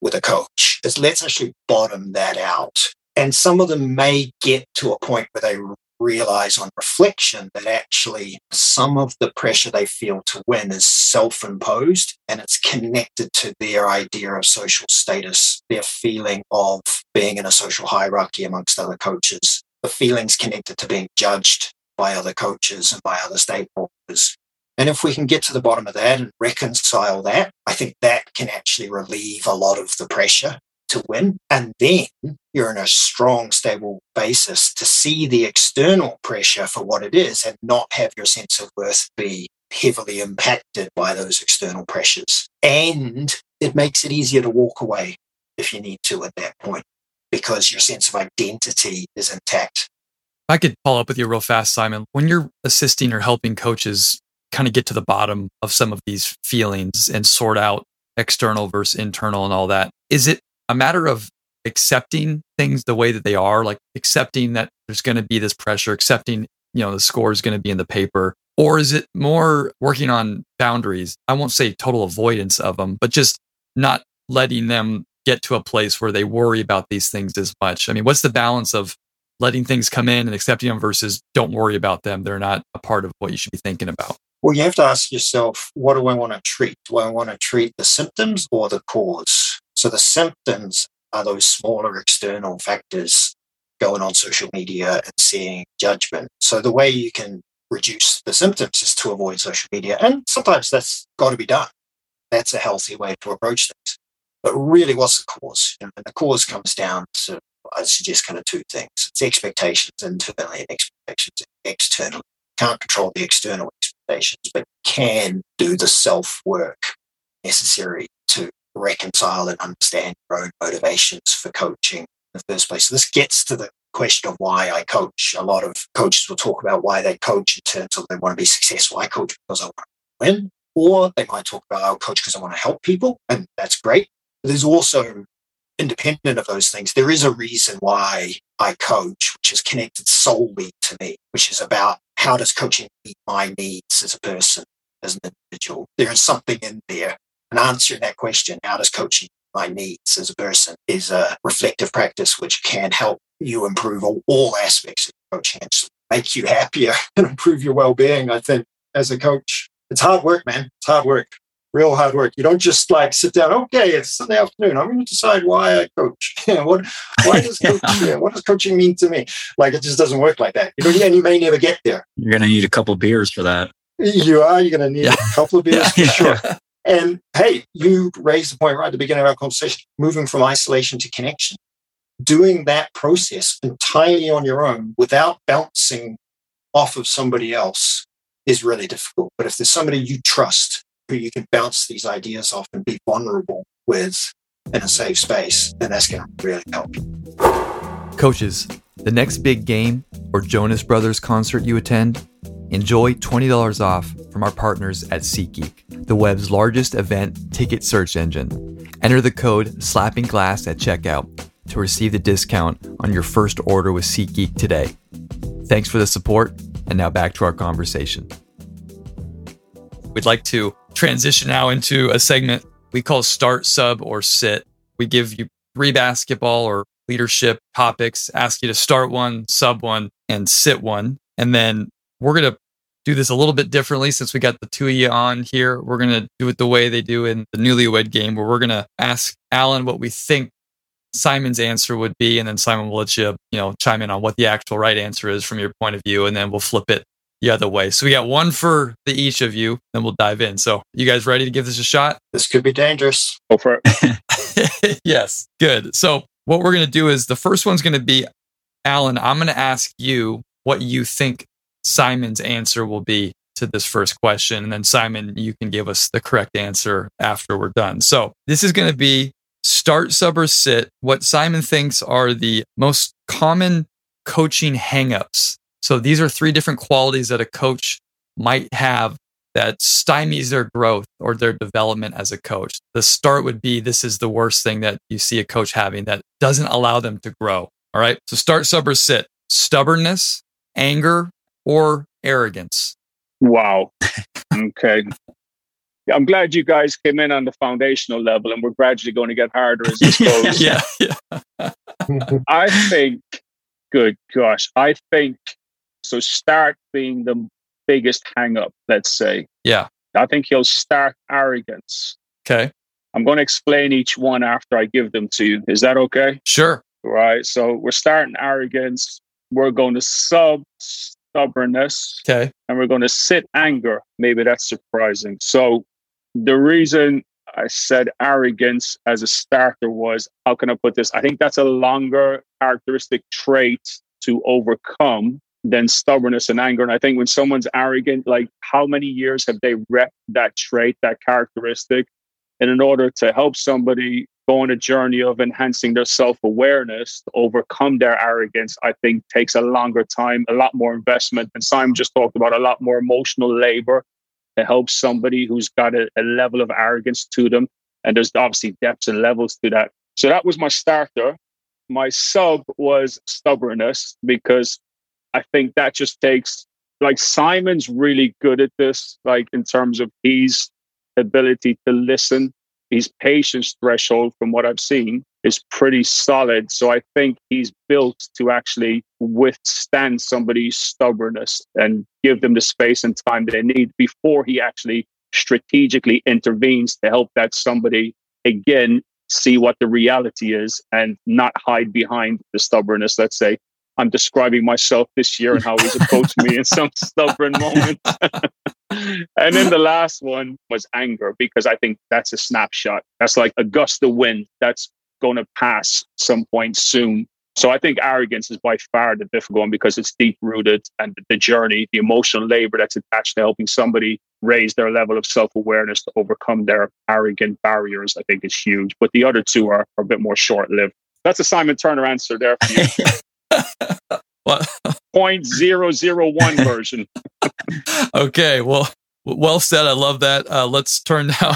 with a coach is let's actually bottom that out. And some of them may get to a point where they realize on reflection that actually some of the pressure they feel to win is self imposed and it's connected to their idea of social status, their feeling of being in a social hierarchy amongst other coaches, the feelings connected to being judged by other coaches and by other stakeholders. And if we can get to the bottom of that and reconcile that, I think that can actually relieve a lot of the pressure to win. And then you're in a strong, stable basis to see the external pressure for what it is and not have your sense of worth be heavily impacted by those external pressures. And it makes it easier to walk away if you need to at that point because your sense of identity is intact. I could follow up with you real fast, Simon. When you're assisting or helping coaches kind of get to the bottom of some of these feelings and sort out external versus internal and all that, is it a matter of accepting things the way that they are, like accepting that there's going to be this pressure, accepting, you know, the score is going to be in the paper? Or is it more working on boundaries? I won't say total avoidance of them, but just not letting them get to a place where they worry about these things as much. I mean, what's the balance of letting things come in and accepting them versus don't worry about them. They're not a part of what you should be thinking about. Well, you have to ask yourself, what do I want to treat? Do I want to treat the symptoms or the cause? So the symptoms are those smaller external factors going on social media and seeing judgment. So the way you can reduce the symptoms is to avoid social media. And sometimes that's got to be done. That's a healthy way to approach things. But really, what's the cause? And the cause comes down to, I suggest, kind of two things. It's expectations internally and expectations externally. Can't control the external expectations, but can do the self work necessary reconcile and understand your own motivations for coaching in the first place. So this gets to the question of why I coach. A lot of coaches will talk about why they coach in terms of they want to be successful. I coach because I want to win. Or they might talk about, I coach because I want to help people. And that's great. But there's also, independent of those things, there is a reason why I coach, which is connected solely to me, which is about how does coaching meet my needs as a person, as an individual? There is something in there. And answering that question, how does coaching my needs as a person is a reflective practice which can help you improve all, all aspects of coaching and make you happier and improve your well-being. I think as a coach, it's hard work, man. It's hard work, real hard work. You don't just like sit down. Okay, it's Sunday afternoon. I'm going to decide why I coach. what why does coaching? yeah. What does coaching mean to me? Like it just doesn't work like that. You know, and you may never get there. You're going to need a couple beers for that. You are. You're going to need yeah. a couple of beers for sure. And hey, you raised the point right at the beginning of our conversation, moving from isolation to connection doing that process entirely on your own without bouncing off of somebody else is really difficult. But if there's somebody you trust who you can bounce these ideas off and be vulnerable with in a safe space, then that's going to really help you. Coaches, the next big game or Jonas Brothers concert you attend, enjoy $20 off from our partners at SeatGeek, the web's largest event ticket search engine. Enter the code Slapping Glass at checkout to receive the discount on your first order with SeatGeek today. Thanks for the support, and now back to our conversation. We'd like to transition now into a segment we call Start, Sub, or Sit. We give you three basketball or leadership topics, ask you to start one, sub one, and sit one. And then we're going to do this a little bit differently since we got the two of you on here. We're going to do it the way they do in the newlywed game, where we're going to ask Alan what we think Simon's answer would be, and then Simon will let you, you know, chime in on what the actual right answer is from your point of view, and then we'll flip it the other way. So we got one for the each of you, then we'll dive in. So you guys ready to give this a shot? This could be dangerous. Go for it. yes, good. So what we're going to do is the first one's going to be Alan. I'm going to ask you what you think Simon's answer will be to this first question. And then Simon, you can give us the correct answer after we're done. So this is going to be start, sub, or sit, what Simon thinks are the most common coaching hangups. So these are three different qualities that a coach might have that stymies their growth or their development as a coach. The start would be this is the worst thing that you see a coach having that doesn't allow them to grow. All right. So start, sub, or sit, stubbornness, anger, or arrogance. Wow. Okay. I'm glad you guys came in on the foundational level and we're gradually going to get harder as this goes. yeah, yeah. I think, good gosh, I think so. Start being the biggest hang up, let's say. Yeah. I think he'll start arrogance. Okay. I'm going to explain each one after I give them to you. Is that okay? Sure. Right. So we're starting arrogance. We're going to sub stubbornness. Okay. And we're going to sit anger. Maybe that's surprising. So the reason I said arrogance as a starter was how can I put this? I think that's a longer characteristic trait to overcome than stubbornness and anger. And I think when someone's arrogant, like how many years have they rep that trait, that characteristic? And in order to help somebody go on a journey of enhancing their self awareness to overcome their arrogance, I think takes a longer time, a lot more investment. And Simon just talked about a lot more emotional labor to help somebody who's got a, a level of arrogance to them. And there's obviously depths and levels to that. So that was my starter. My sub was stubbornness because I think that just takes like Simon's really good at this, like in terms of his ability to listen. his patience threshold, from what I've seen, is pretty solid. So I think he's built to actually withstand somebody's stubbornness and give them the space and time they need before he actually strategically intervenes to help that somebody again see what the reality is and not hide behind the stubbornness. Let's say I'm describing myself this year and how he's approached me in some stubborn moment. and then the last one was anger because I think that's a snapshot. That's like a gust of wind that's going to pass some point soon. So I think arrogance is by far the difficult one because it's deep rooted and the journey, the emotional labor that's attached to helping somebody raise their level of self awareness to overcome their arrogant barriers, I think is huge. But the other two are, are a bit more short lived. That's a Simon Turner answer there for you. what? Point zero zero one version. okay, well, well said. I love that. Uh, let's turn now.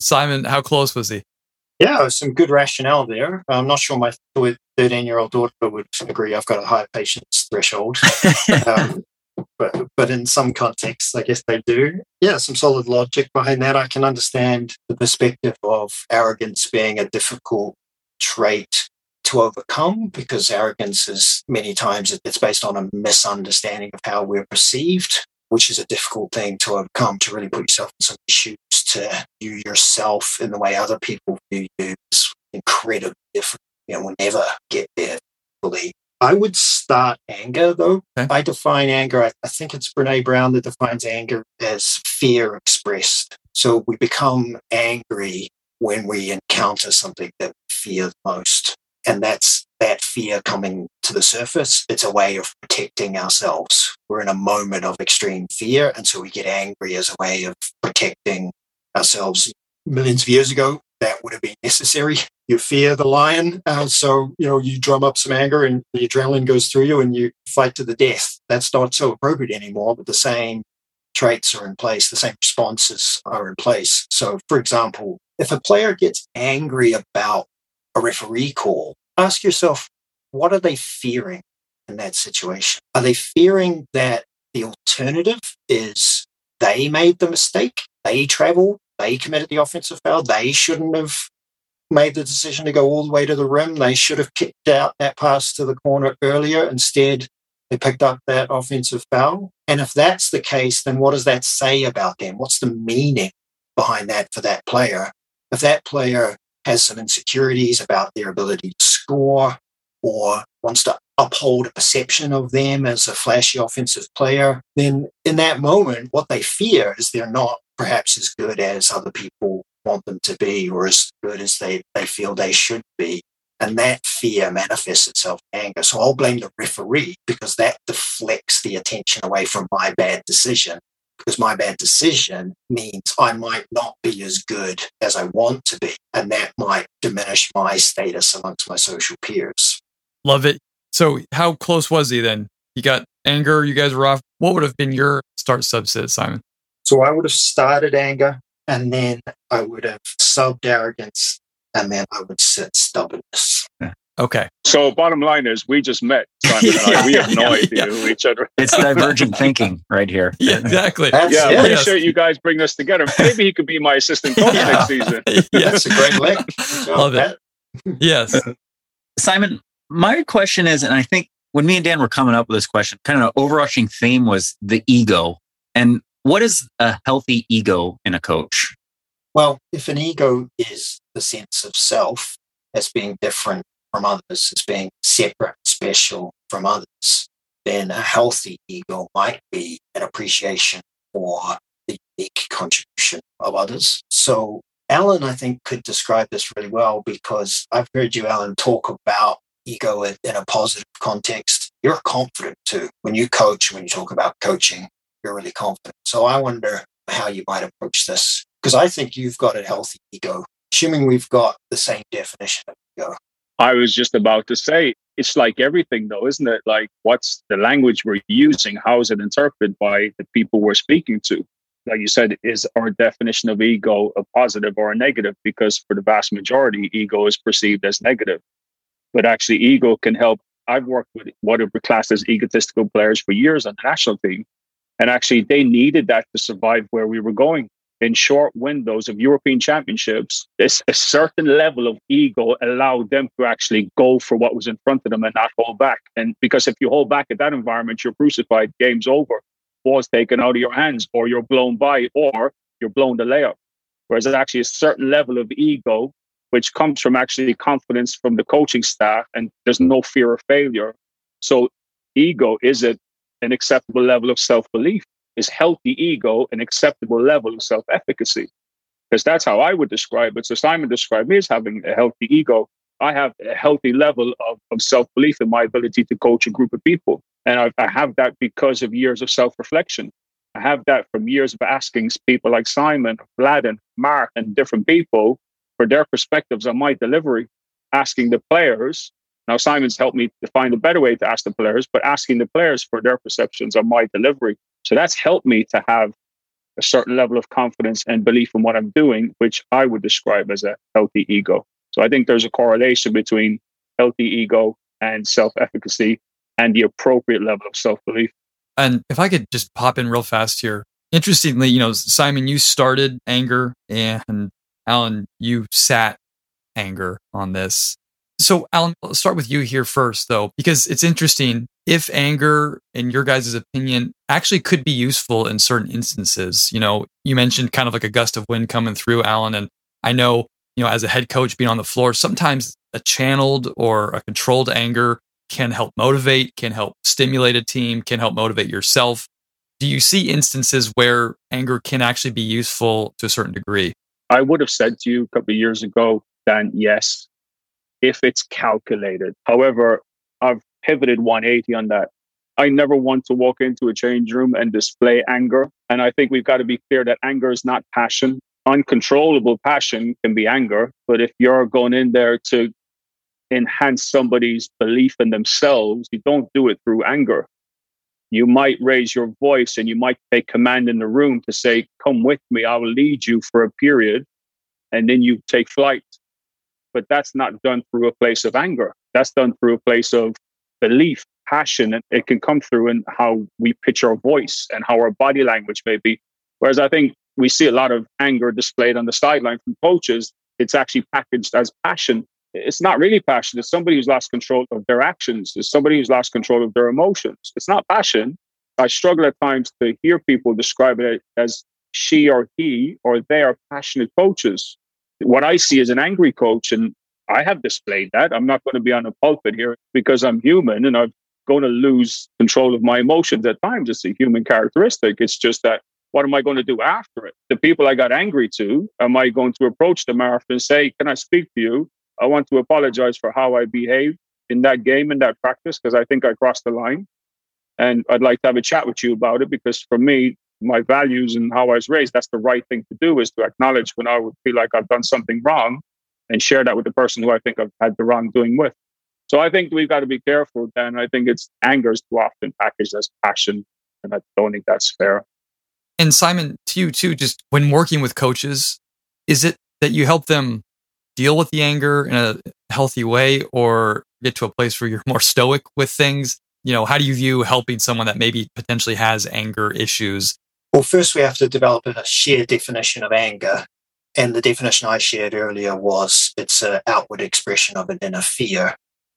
Simon, how close was he? Yeah, some good rationale there. I'm not sure my 13 year old daughter would agree I've got a high patience threshold. um, but, but in some contexts, I guess they do. Yeah, some solid logic behind that. I can understand the perspective of arrogance being a difficult trait to overcome because arrogance is many times it's based on a misunderstanding of how we're perceived, which is a difficult thing to overcome to really put yourself in some shoes to view yourself in the way other people view you is incredibly different. You know, we'll never get there fully. I would start anger though. Okay. I define anger, I, I think it's Brene Brown that defines anger as fear expressed. So we become angry when we encounter something that we fear most. And that's that fear coming to the surface. It's a way of protecting ourselves. We're in a moment of extreme fear. And so we get angry as a way of protecting ourselves millions of years ago. That would have been necessary. You fear the lion, uh, so you know you drum up some anger, and the adrenaline goes through you, and you fight to the death. That's not so appropriate anymore. But the same traits are in place, the same responses are in place. So, for example, if a player gets angry about a referee call, ask yourself, what are they fearing in that situation? Are they fearing that the alternative is they made the mistake, they travel, they committed the offensive foul, they shouldn't have made the decision to go all the way to the rim. They should have kicked out that pass to the corner earlier. Instead, they picked up that offensive foul. And if that's the case, then what does that say about them? What's the meaning behind that for that player? If that player has some insecurities about their ability to score or wants to uphold a perception of them as a flashy offensive player, then in that moment, what they fear is they're not perhaps as good as other people want them to be or as good as they, they feel they should be. And that fear manifests itself in anger. So I'll blame the referee because that deflects the attention away from my bad decision. Because my bad decision means I might not be as good as I want to be. And that might diminish my status amongst my social peers. Love it. So, how close was he then? You got anger, you guys were off. What would have been your start subset, Simon? So, I would have started anger and then I would have subbed arrogance and then I would sit stubbornness. Okay. So bottom line is we just met. Simon and I. We have no idea yeah. who each other. It's divergent thinking right here. Yeah, exactly. That's, yeah, I appreciate you guys bring us together. Maybe he could be my assistant coach yeah. next season. yeah. That's a great link. Love it. Yes. Simon, my question is, and I think when me and Dan were coming up with this question, kind of an overarching theme was the ego. And what is a healthy ego in a coach? Well, if an ego is the sense of self as being different from others, as being separate, special from others, then a healthy ego might be an appreciation for the unique contribution of others. So, Alan, I think, could describe this really well because I've heard you, Alan, talk about ego in a positive context. You're confident too. When you coach, when you talk about coaching, you're really confident. So I wonder how you might approach this because I think you've got a healthy ego, assuming we've got the same definition of ego. I was just about to say, it's like everything, though, isn't it? Like, what's the language we're using? How is it interpreted by the people we're speaking to? Like you said, is our definition of ego a positive or a negative? Because for the vast majority, ego is perceived as negative. But actually, ego can help. I've worked with what are classed as egotistical players for years on the national team. And actually, they needed that to survive where we were going in short windows of European championships, this a certain level of ego allowed them to actually go for what was in front of them and not hold back. And because if you hold back at that environment, you're crucified, game's over, ball's taken out of your hands, or you're blown by, or you're blown the layup. Whereas there's actually a certain level of ego, which comes from actually confidence from the coaching staff, and there's no fear of failure. So ego is it an acceptable level of self-belief is healthy ego an acceptable level of self efficacy? Because that's how I would describe it. So Simon described me as having a healthy ego. I have a healthy level of, of self belief in my ability to coach a group of people. And I, I have that because of years of self reflection. I have that from years of asking people like Simon, Vlad, Mark, and different people for their perspectives on my delivery, asking the players. Now, Simon's helped me to find a better way to ask the players, but asking the players for their perceptions on my delivery. So that's helped me to have a certain level of confidence and belief in what I'm doing, which I would describe as a healthy ego. So I think there's a correlation between healthy ego and self efficacy and the appropriate level of self belief. And if I could just pop in real fast here. Interestingly, you know, Simon, you started anger and Alan, you sat anger on this. So, Alan, let's start with you here first, though, because it's interesting. If anger, in your guys' opinion, actually could be useful in certain instances, you know, you mentioned kind of like a gust of wind coming through, Alan. And I know, you know, as a head coach being on the floor, sometimes a channeled or a controlled anger can help motivate, can help stimulate a team, can help motivate yourself. Do you see instances where anger can actually be useful to a certain degree? I would have said to you a couple of years ago, Dan, yes, if it's calculated. However, I've pivoted 180 on that. I never want to walk into a change room and display anger. And I think we've got to be clear that anger is not passion. Uncontrollable passion can be anger. But if you're going in there to enhance somebody's belief in themselves, you don't do it through anger. You might raise your voice and you might take command in the room to say, Come with me, I will lead you for a period. And then you take flight but that's not done through a place of anger. That's done through a place of belief, passion, and it can come through in how we pitch our voice and how our body language may be. Whereas I think we see a lot of anger displayed on the sideline from coaches. It's actually packaged as passion. It's not really passion. It's somebody who's lost control of their actions. It's somebody who's lost control of their emotions. It's not passion. I struggle at times to hear people describe it as she or he or they are passionate coaches what I see as an angry coach, and I have displayed that. I'm not going to be on a pulpit here because I'm human and I'm going to lose control of my emotions at times. It's a human characteristic. It's just that what am I going to do after it? The people I got angry to, am I going to approach them after and say, Can I speak to you? I want to apologize for how I behaved in that game, in that practice, because I think I crossed the line. And I'd like to have a chat with you about it because for me, my values and how I was raised, that's the right thing to do is to acknowledge when I would feel like I've done something wrong and share that with the person who I think I've had the wrongdoing with. So I think we've got to be careful, Dan. I think it's anger is too often packaged as passion, and I don't think that's fair. And Simon, to you too, just when working with coaches, is it that you help them deal with the anger in a healthy way or get to a place where you're more stoic with things? You know, how do you view helping someone that maybe potentially has anger issues well, first we have to develop a shared definition of anger. And the definition I shared earlier was it's an outward expression of an inner fear.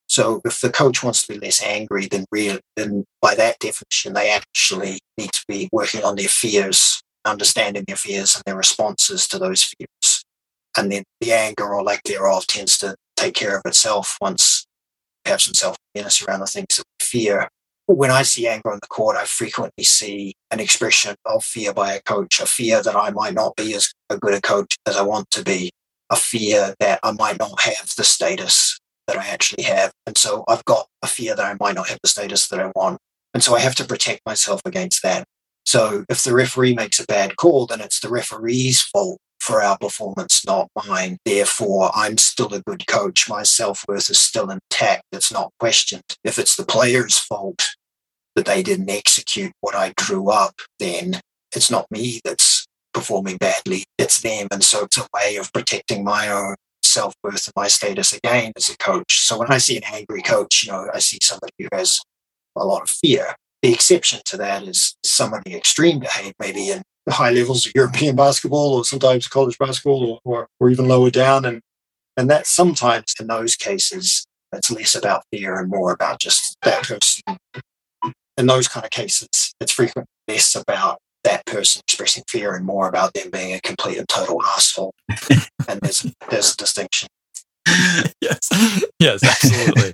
So if the coach wants to be less angry, then real, then by that definition, they actually need to be working on their fears, understanding their fears and their responses to those fears. And then the anger or lack thereof tends to take care of itself once we have some self-awareness around the things that we fear when I see anger on the court, I frequently see an expression of fear by a coach, a fear that I might not be as good a coach as I want to be, a fear that I might not have the status that I actually have. And so I've got a fear that I might not have the status that I want. And so I have to protect myself against that. So if the referee makes a bad call, then it's the referee's fault for our performance, not mine. Therefore, I'm still a good coach. My self worth is still intact. It's not questioned. If it's the player's fault that they didn't execute what I drew up, then it's not me that's performing badly. It's them. And so it's a way of protecting my own self worth and my status again as a coach. So when I see an angry coach, you know, I see somebody who has a lot of fear. The exception to that is some of the extreme behavior, maybe in high levels of European basketball or sometimes college basketball or, or, or even lower down. And, and that sometimes in those cases, it's less about fear and more about just that person. In those kind of cases, it's frequently less about that person expressing fear and more about them being a complete and total asshole. and there's, there's a distinction. yes. Yes, absolutely.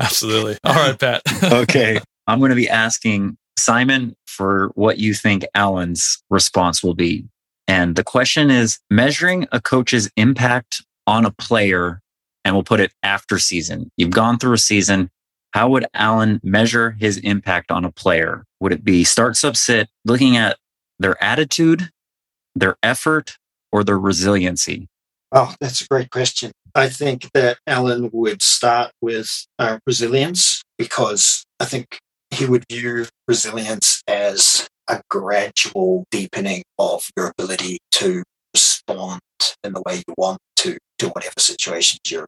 absolutely. All right, Pat. okay. I'm going to be asking Simon for what you think Alan's response will be. And the question is measuring a coach's impact on a player, and we'll put it after season. You've gone through a season. How would Alan measure his impact on a player? Would it be start sub sit, looking at their attitude, their effort, or their resiliency? Oh, that's a great question. I think that Alan would start with uh, resilience because I think he would view resilience as a gradual deepening of your ability to respond in the way you want to to whatever situations you're in.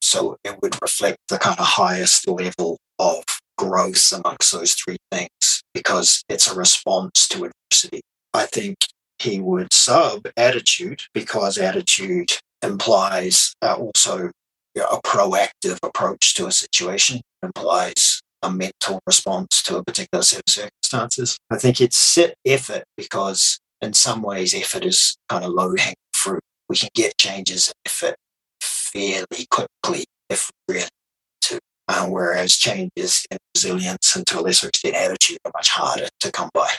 So it would reflect the kind of highest level of growth amongst those three things because it's a response to adversity. I think he would sub attitude because attitude implies uh, also you know, a proactive approach to a situation, implies a mental response to a particular set of circumstances. I think it's set effort because in some ways effort is kind of low hanging fruit. We can get changes in effort fairly quickly if we really to. Uh, whereas changes in resilience and to a lesser extent attitude are much harder to come by.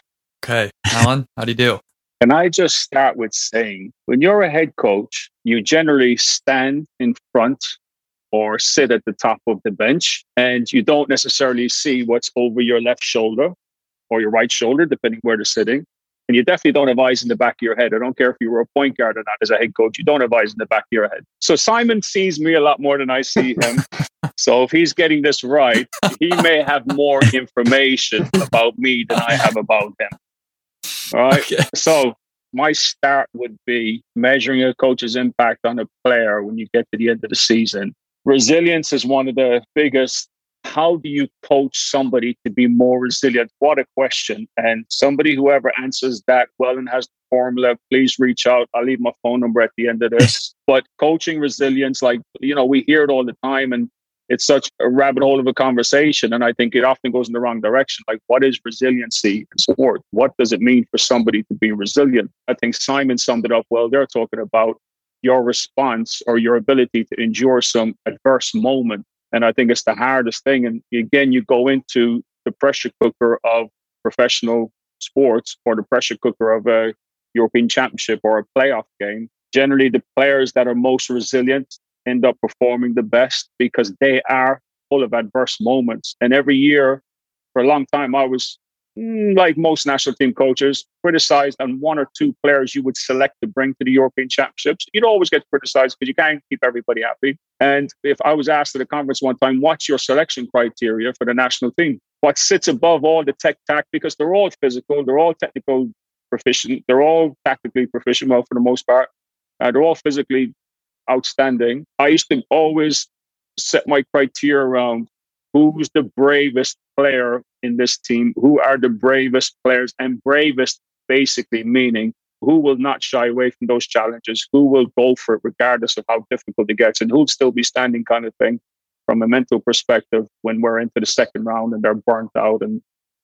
Okay. Alan, how do you do? Can I just start with saying when you're a head coach, you generally stand in front or sit at the top of the bench and you don't necessarily see what's over your left shoulder or your right shoulder, depending where they're sitting. And you definitely don't have eyes in the back of your head. I don't care if you were a point guard or not as a head coach, you don't have eyes in the back of your head. So Simon sees me a lot more than I see him. so if he's getting this right, he may have more information about me than I have about him. All right. Okay. So my start would be measuring a coach's impact on a player when you get to the end of the season resilience is one of the biggest how do you coach somebody to be more resilient? What a question. And somebody, whoever answers that well and has the formula, please reach out. I'll leave my phone number at the end of this. but coaching resilience, like, you know, we hear it all the time and it's such a rabbit hole of a conversation. And I think it often goes in the wrong direction. Like, what is resiliency in sport? What does it mean for somebody to be resilient? I think Simon summed it up well. They're talking about your response or your ability to endure some adverse moment. And I think it's the hardest thing. And again, you go into the pressure cooker of professional sports or the pressure cooker of a European championship or a playoff game. Generally, the players that are most resilient end up performing the best because they are full of adverse moments. And every year, for a long time, I was like most national team coaches, criticized on one or two players you would select to bring to the European Championships. You'd always get criticized because you can't keep everybody happy. And if I was asked at a conference one time, what's your selection criteria for the national team? What sits above all the tech tack, because they're all physical, they're all technical proficient, they're all tactically proficient, well, for the most part. Uh, they're all physically outstanding. I used to always set my criteria around who's the bravest player in this team, who are the bravest players, and bravest basically meaning who will not shy away from those challenges, who will go for it regardless of how difficult it gets, and who'll still be standing kind of thing from a mental perspective when we're into the second round and they're burnt out and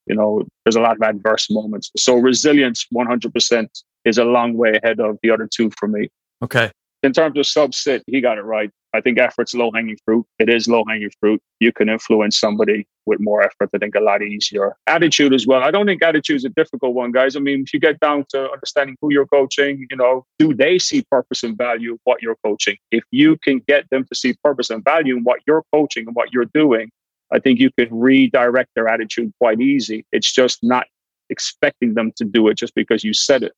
you know there's a lot of adverse moments. So resilience 100% is a long way ahead of the other two for me. Okay. In terms of subsit, he got it right. I think effort's low hanging fruit. It is low hanging fruit. You can influence somebody with more effort. I think a lot easier. Attitude as well. I don't think attitude is a difficult one, guys. I mean, if you get down to understanding who you're coaching, you know, do they see purpose and value what you're coaching? If you can get them to see purpose and value in what you're coaching and what you're doing, I think you can redirect their attitude quite easy. It's just not expecting them to do it just because you said it.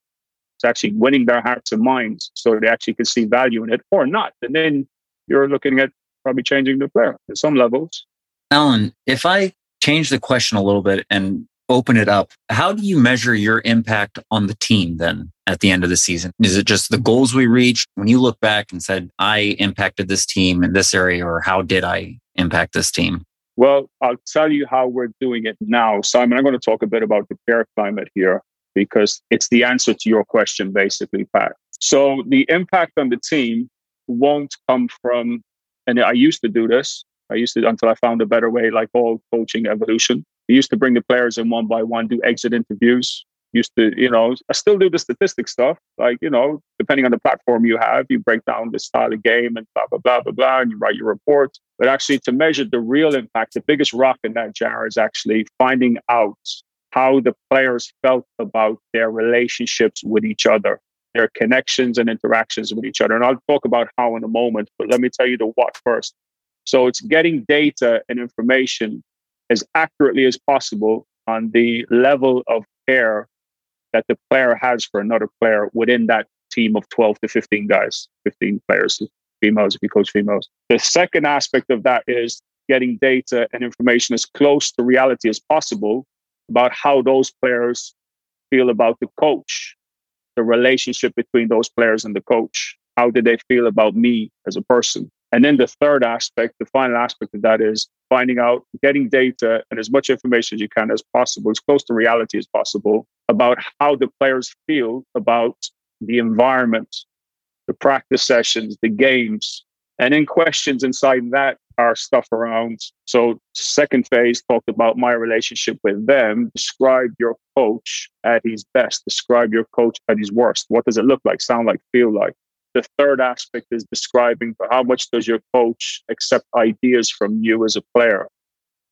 It's actually winning their hearts and minds so they actually can see value in it or not. And then you're looking at probably changing the player at some levels. Alan, if I change the question a little bit and open it up, how do you measure your impact on the team then at the end of the season? Is it just the goals we reached when you look back and said, I impacted this team in this area, or how did I impact this team? Well, I'll tell you how we're doing it now. Simon, I'm going to talk a bit about the player climate here. because it's the answer to your question, basically, Pat. So the impact on the team won't come from, and I used to do this. I used to until I found a better way, like all coaching evolution. Used to bring the players in one by one, do exit interviews. Used to, you know, I still do the statistic stuff. Like, you know, depending on the platform you have, you break down the style of game and blah, blah, blah, blah, blah, and you write your report. But actually, to measure the real impact, the biggest rock in that jar is actually finding out how the players felt about their relationships with each other, their connections and interactions with each other. And I'll talk about how in a moment, but let me tell you the what first. So it's getting data and information as accurately as possible on the level of care that the player has for another player within that team of 12 to 15 guys, 15 players, females if you coach females. The second aspect of that is getting data and information as close to reality as possible about how those players feel about the coach, the relationship between those players and the coach. How did they feel about me as a person? And then the third aspect, the final aspect of that is finding out, getting data and as much information as you can as possible, as close to reality as possible, about how the players feel about the environment, the practice sessions, the games. And then questions inside that are stuff around. So, second phase talked about my relationship with them. Describe your coach at his best. Describe your coach at his worst. What does it look like, sound like, feel like? The third aspect is describing how much does your coach accept ideas from you as a player?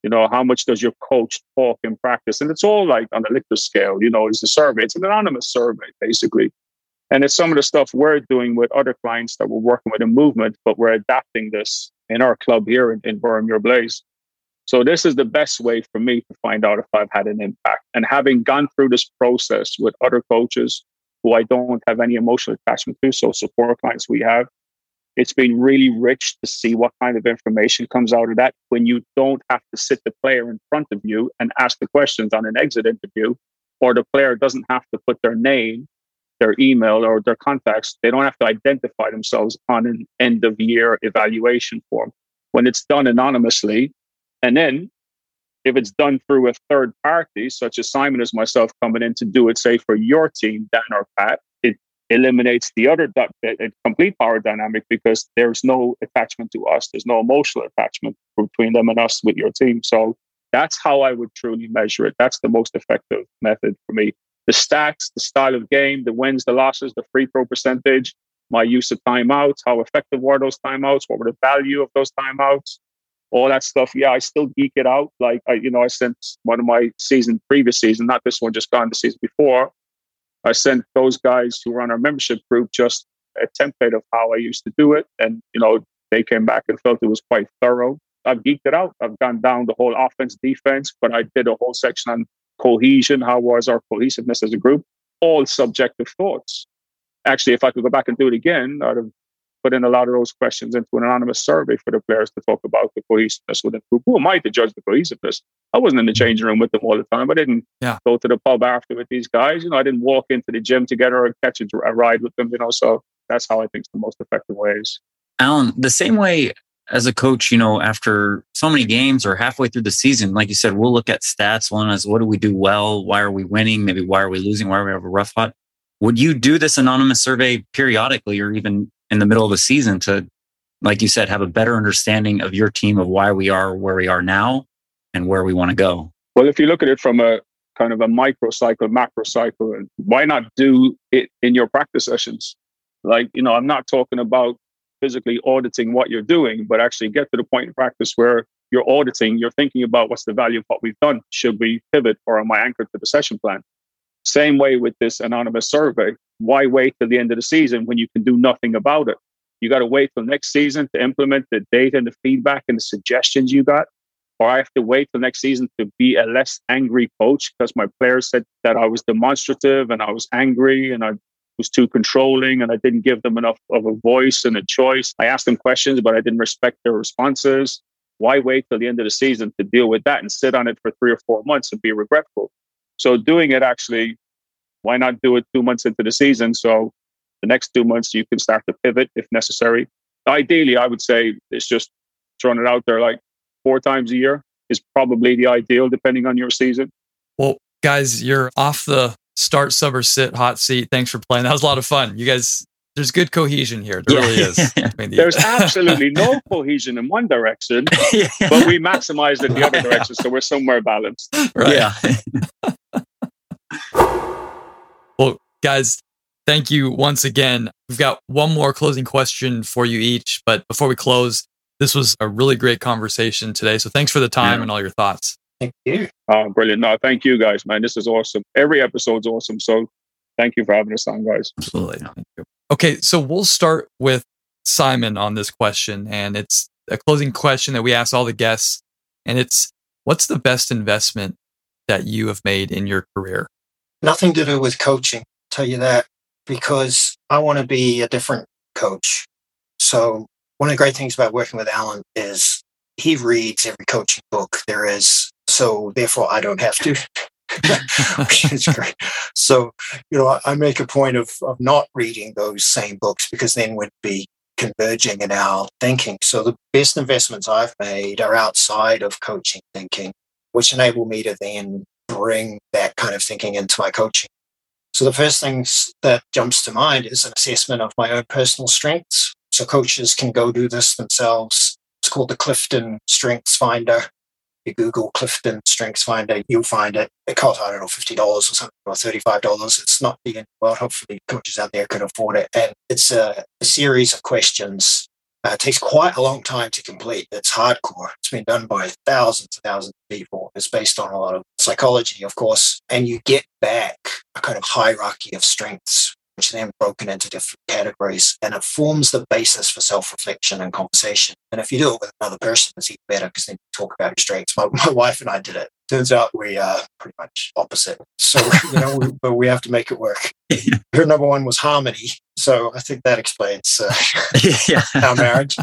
You know, how much does your coach talk in practice? And it's all like on a Likert scale, you know, it's a survey. It's an anonymous survey, basically. And it's some of the stuff we're doing with other clients that we're working with in movement, but we're adapting this in our club here in, in Burn Your Blaze. So this is the best way for me to find out if I've had an impact. And having gone through this process with other coaches who I don't have any emotional attachment to, so support clients we have, it's been really rich to see what kind of information comes out of that when you don't have to sit the player in front of you and ask the questions on an exit interview, or the player doesn't have to put their name, their email, or their contacts. They don't have to identify themselves on an end of year evaluation form. When it's done anonymously, and then if it's done through a third party, such as Simon as myself coming in to do it, say for your team, Dan or Pat, it eliminates the other complete power dynamic because there's no attachment to us. There's no emotional attachment between them and us with your team. So that's how I would truly measure it. That's the most effective method for me. The stats, the style of game, the wins, the losses, the free throw percentage, my use of timeouts, how effective were those timeouts, what were the value of those timeouts, all that stuff. Yeah, I still geek it out. Like I, you know, I sent one of my season, previous season, not this one, just gone the season before. I sent those guys who were on our membership group just a template of how I used to do it, and you know, they came back and felt it was quite thorough. I've geeked it out. I've gone down the whole offense, defense, but I did a whole section on cohesion. How was our cohesiveness as a group? All subjective thoughts. Actually, if I could go back and do it again, I'd have put in a lot of those questions into an anonymous survey for the players to talk about the cohesiveness within the group. Who am I to judge the cohesiveness? I wasn't in the mm-hmm. changing room with them all the time. I didn't yeah. go to the pub after with these guys. You know, I didn't walk into the gym together or catch a, a ride with them. You know, so that's how I think the most effective ways. Alan, the same way as a coach, you know, after so many games or halfway through the season, like you said, we'll look at stats. One is what do we do well? Why are we winning? Maybe why are we losing? Why are we have a rough spot? Would you do this anonymous survey periodically or even in the middle of the season to, like you said, have a better understanding of your team of why we are where we are now and where we want to go? Well, if you look at it from a kind of a micro cycle, macro cycle, why not do it in your practice sessions? Like, you know, I'm not talking about physically auditing what you're doing, but actually get to the point in practice where you're auditing, you're thinking about what's the value of what we've done. Should we pivot or am I anchored to the session plan? Same way with this anonymous survey. Why wait till the end of the season when you can do nothing about it? You got to wait till next season to implement the data and the feedback and the suggestions you got. Or I have to wait till next season to be a less angry coach because my players said that I was demonstrative and I was angry and I was too controlling and I didn't give them enough of a voice and a choice. I asked them questions, but I didn't respect their responses. Why wait till the end of the season to deal with that and sit on it for three or four months and be regretful? So doing it actually, why not do it two months into the season? So the next two months you can start to pivot if necessary. Ideally, I would say it's just throwing it out there like four times a year is probably the ideal depending on your season. Well, guys, you're off the start, sub, or sit, hot seat. Thanks for playing. That was a lot of fun. You guys, there's good cohesion here. There yeah. really is. The, there's absolutely no cohesion in one direction, yeah. but we maximize in the other direction, so we're somewhere balanced. Right. Yeah. well, guys, thank you once again. We've got one more closing question for you each, but before we close, this was a really great conversation today. So thanks for the time yeah. and all your thoughts. Thank you. Oh, brilliant. No, thank you guys, man. This is awesome. Every episode's awesome. So thank you for having us on, guys. Absolutely. Okay, so we'll start with Simon on this question. And it's a closing question that we ask all the guests. And it's what's the best investment that you have made in your career? Nothing to do with coaching, I'll tell you that, because I want to be a different coach. So one of the great things about working with Alan is he reads every coaching book there is. So therefore I don't have to. it's great. So, you know, I make a point of, of not reading those same books because then we'd be converging in our thinking. So the best investments I've made are outside of coaching thinking, which enable me to then bring that kind of thinking into my coaching. So the first thing that jumps to mind is an assessment of my own personal strengths. So coaches can go do this themselves. It's called the Clifton Strengths Finder. You Google Clifton Strengths Finder, you'll find it. It costs, I don't know, $50 or something, or $35. It's not the end world. Hopefully, coaches out there can afford it. And it's a, a series of questions. Uh, it takes quite a long time to complete. It's hardcore. It's been done by thousands and thousands of people. It's based on a lot of psychology, of course. And you get back a kind of hierarchy of strengths which then broken into different categories. And it forms the basis for self reflection and conversation. And if you do it with another person, it's even better because then you talk about your strengths. My, my wife and I did it. Turns out we are pretty much opposite. So, you know, we, but we have to make it work. Her number one was harmony. So I think that explains uh, yeah. our marriage.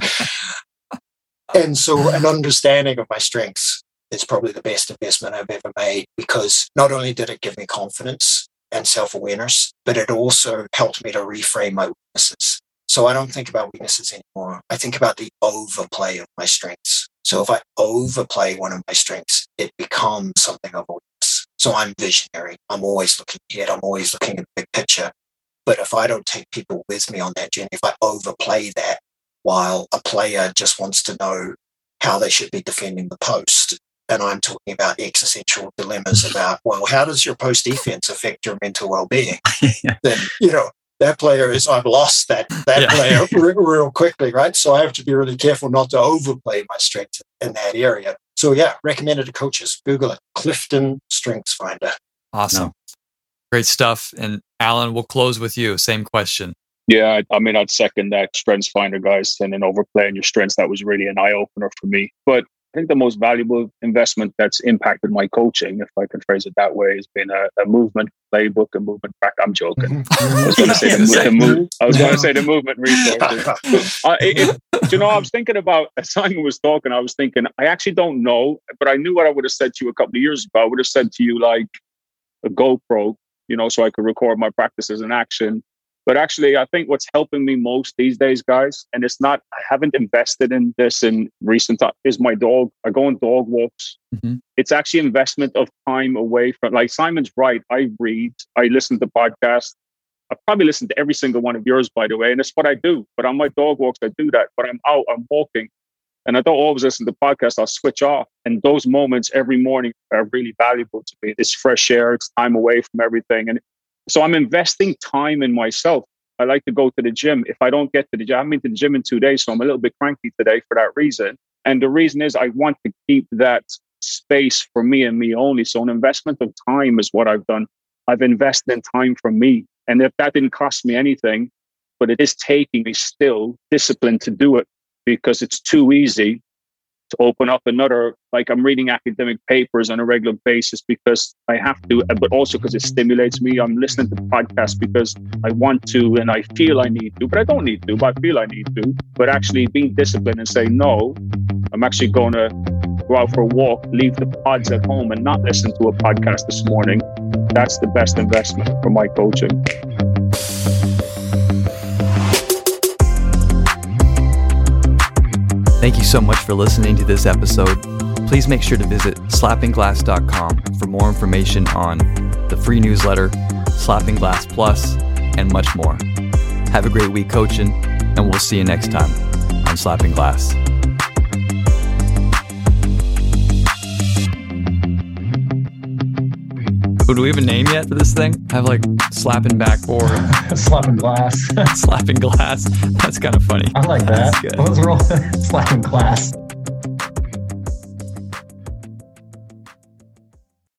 And so an understanding of my strengths is probably the best investment I've ever made because not only did it give me confidence, and self awareness, but it also helped me to reframe my weaknesses. So I don't think about weaknesses anymore. I think about the overplay of my strengths. So if I overplay one of my strengths, it becomes something of a weakness. So I'm visionary. I'm always looking ahead. I'm always looking at the big picture. But if I don't take people with me on that journey, if I overplay that while a player just wants to know how they should be defending the post, and I'm talking about existential dilemmas about, well, how does your post defense affect your mental well being? yeah. Then, you know, that player is, I've lost that, that yeah. player real, real quickly, right? So I have to be really careful not to overplay my strength in that area. So, yeah, recommended to coaches. Google it Clifton Strengths Finder. Awesome. No. Great stuff. And Alan, we'll close with you. Same question. Yeah, I, I mean, I'd second that strengths finder, guys, and then overplaying your strengths. That was really an eye opener for me. But I think the most valuable investment that's impacted my coaching, if I can phrase it that way, has been a, a movement playbook, a movement track. I'm joking. I was going to say the, the move. I was going to say the movement resources. uh, it, it, you know, I was thinking about as Simon was talking. I was thinking, I actually don't know, but I knew what I would have said to you a couple of years ago. I would have said to you like a GoPro, you know, so I could record my practices in action but actually, I think what's helping me most these days, guys, and it's not, I haven't invested in this in recent time, is my dog. I go on dog walks. Mm-hmm. It's actually investment of time away from, like Simon's right. I read, I listen to podcasts. I probably listen to every single one of yours, by the way, and it's what I do. But on my dog walks, I do that. But I'm out, I'm walking, and I don't always listen to podcasts. I'll switch off, and those moments every morning are really valuable to me. It's fresh air, it's time away from everything, and so I'm investing time in myself. I like to go to the gym. If I don't get to the gym, I haven't been to the gym in two days, so I'm a little bit cranky today for that reason. And the reason is I want to keep that space for me and me only. So an investment of time is what I've done. I've invested in time for me. And if that didn't cost me anything, but it is taking me still discipline to do it because it's too easy to open up another like i'm reading academic papers on a regular basis because i have to uh, but also because it stimulates me. I'm listening to podcasts because i want to and i feel i need to but i don't need to but i feel i need to. But actually being disciplined and say no i'm actually going to go out for a walk leave the pods at home and not listen to a podcast this morning. That's the best investment for my coaching Thank you so much for listening to this episode. Please make sure to visit slappingglass.com for more information on the free newsletter, Slapping Glass Plus, and much more. Have a great week coaching, and we'll see you next time on Slapping Glass. Oh, do we have a name yet for this thing? I have like slapping backboard, slapping glass. slapping glass. That's kind of funny. I like that. Let's roll slapping glass.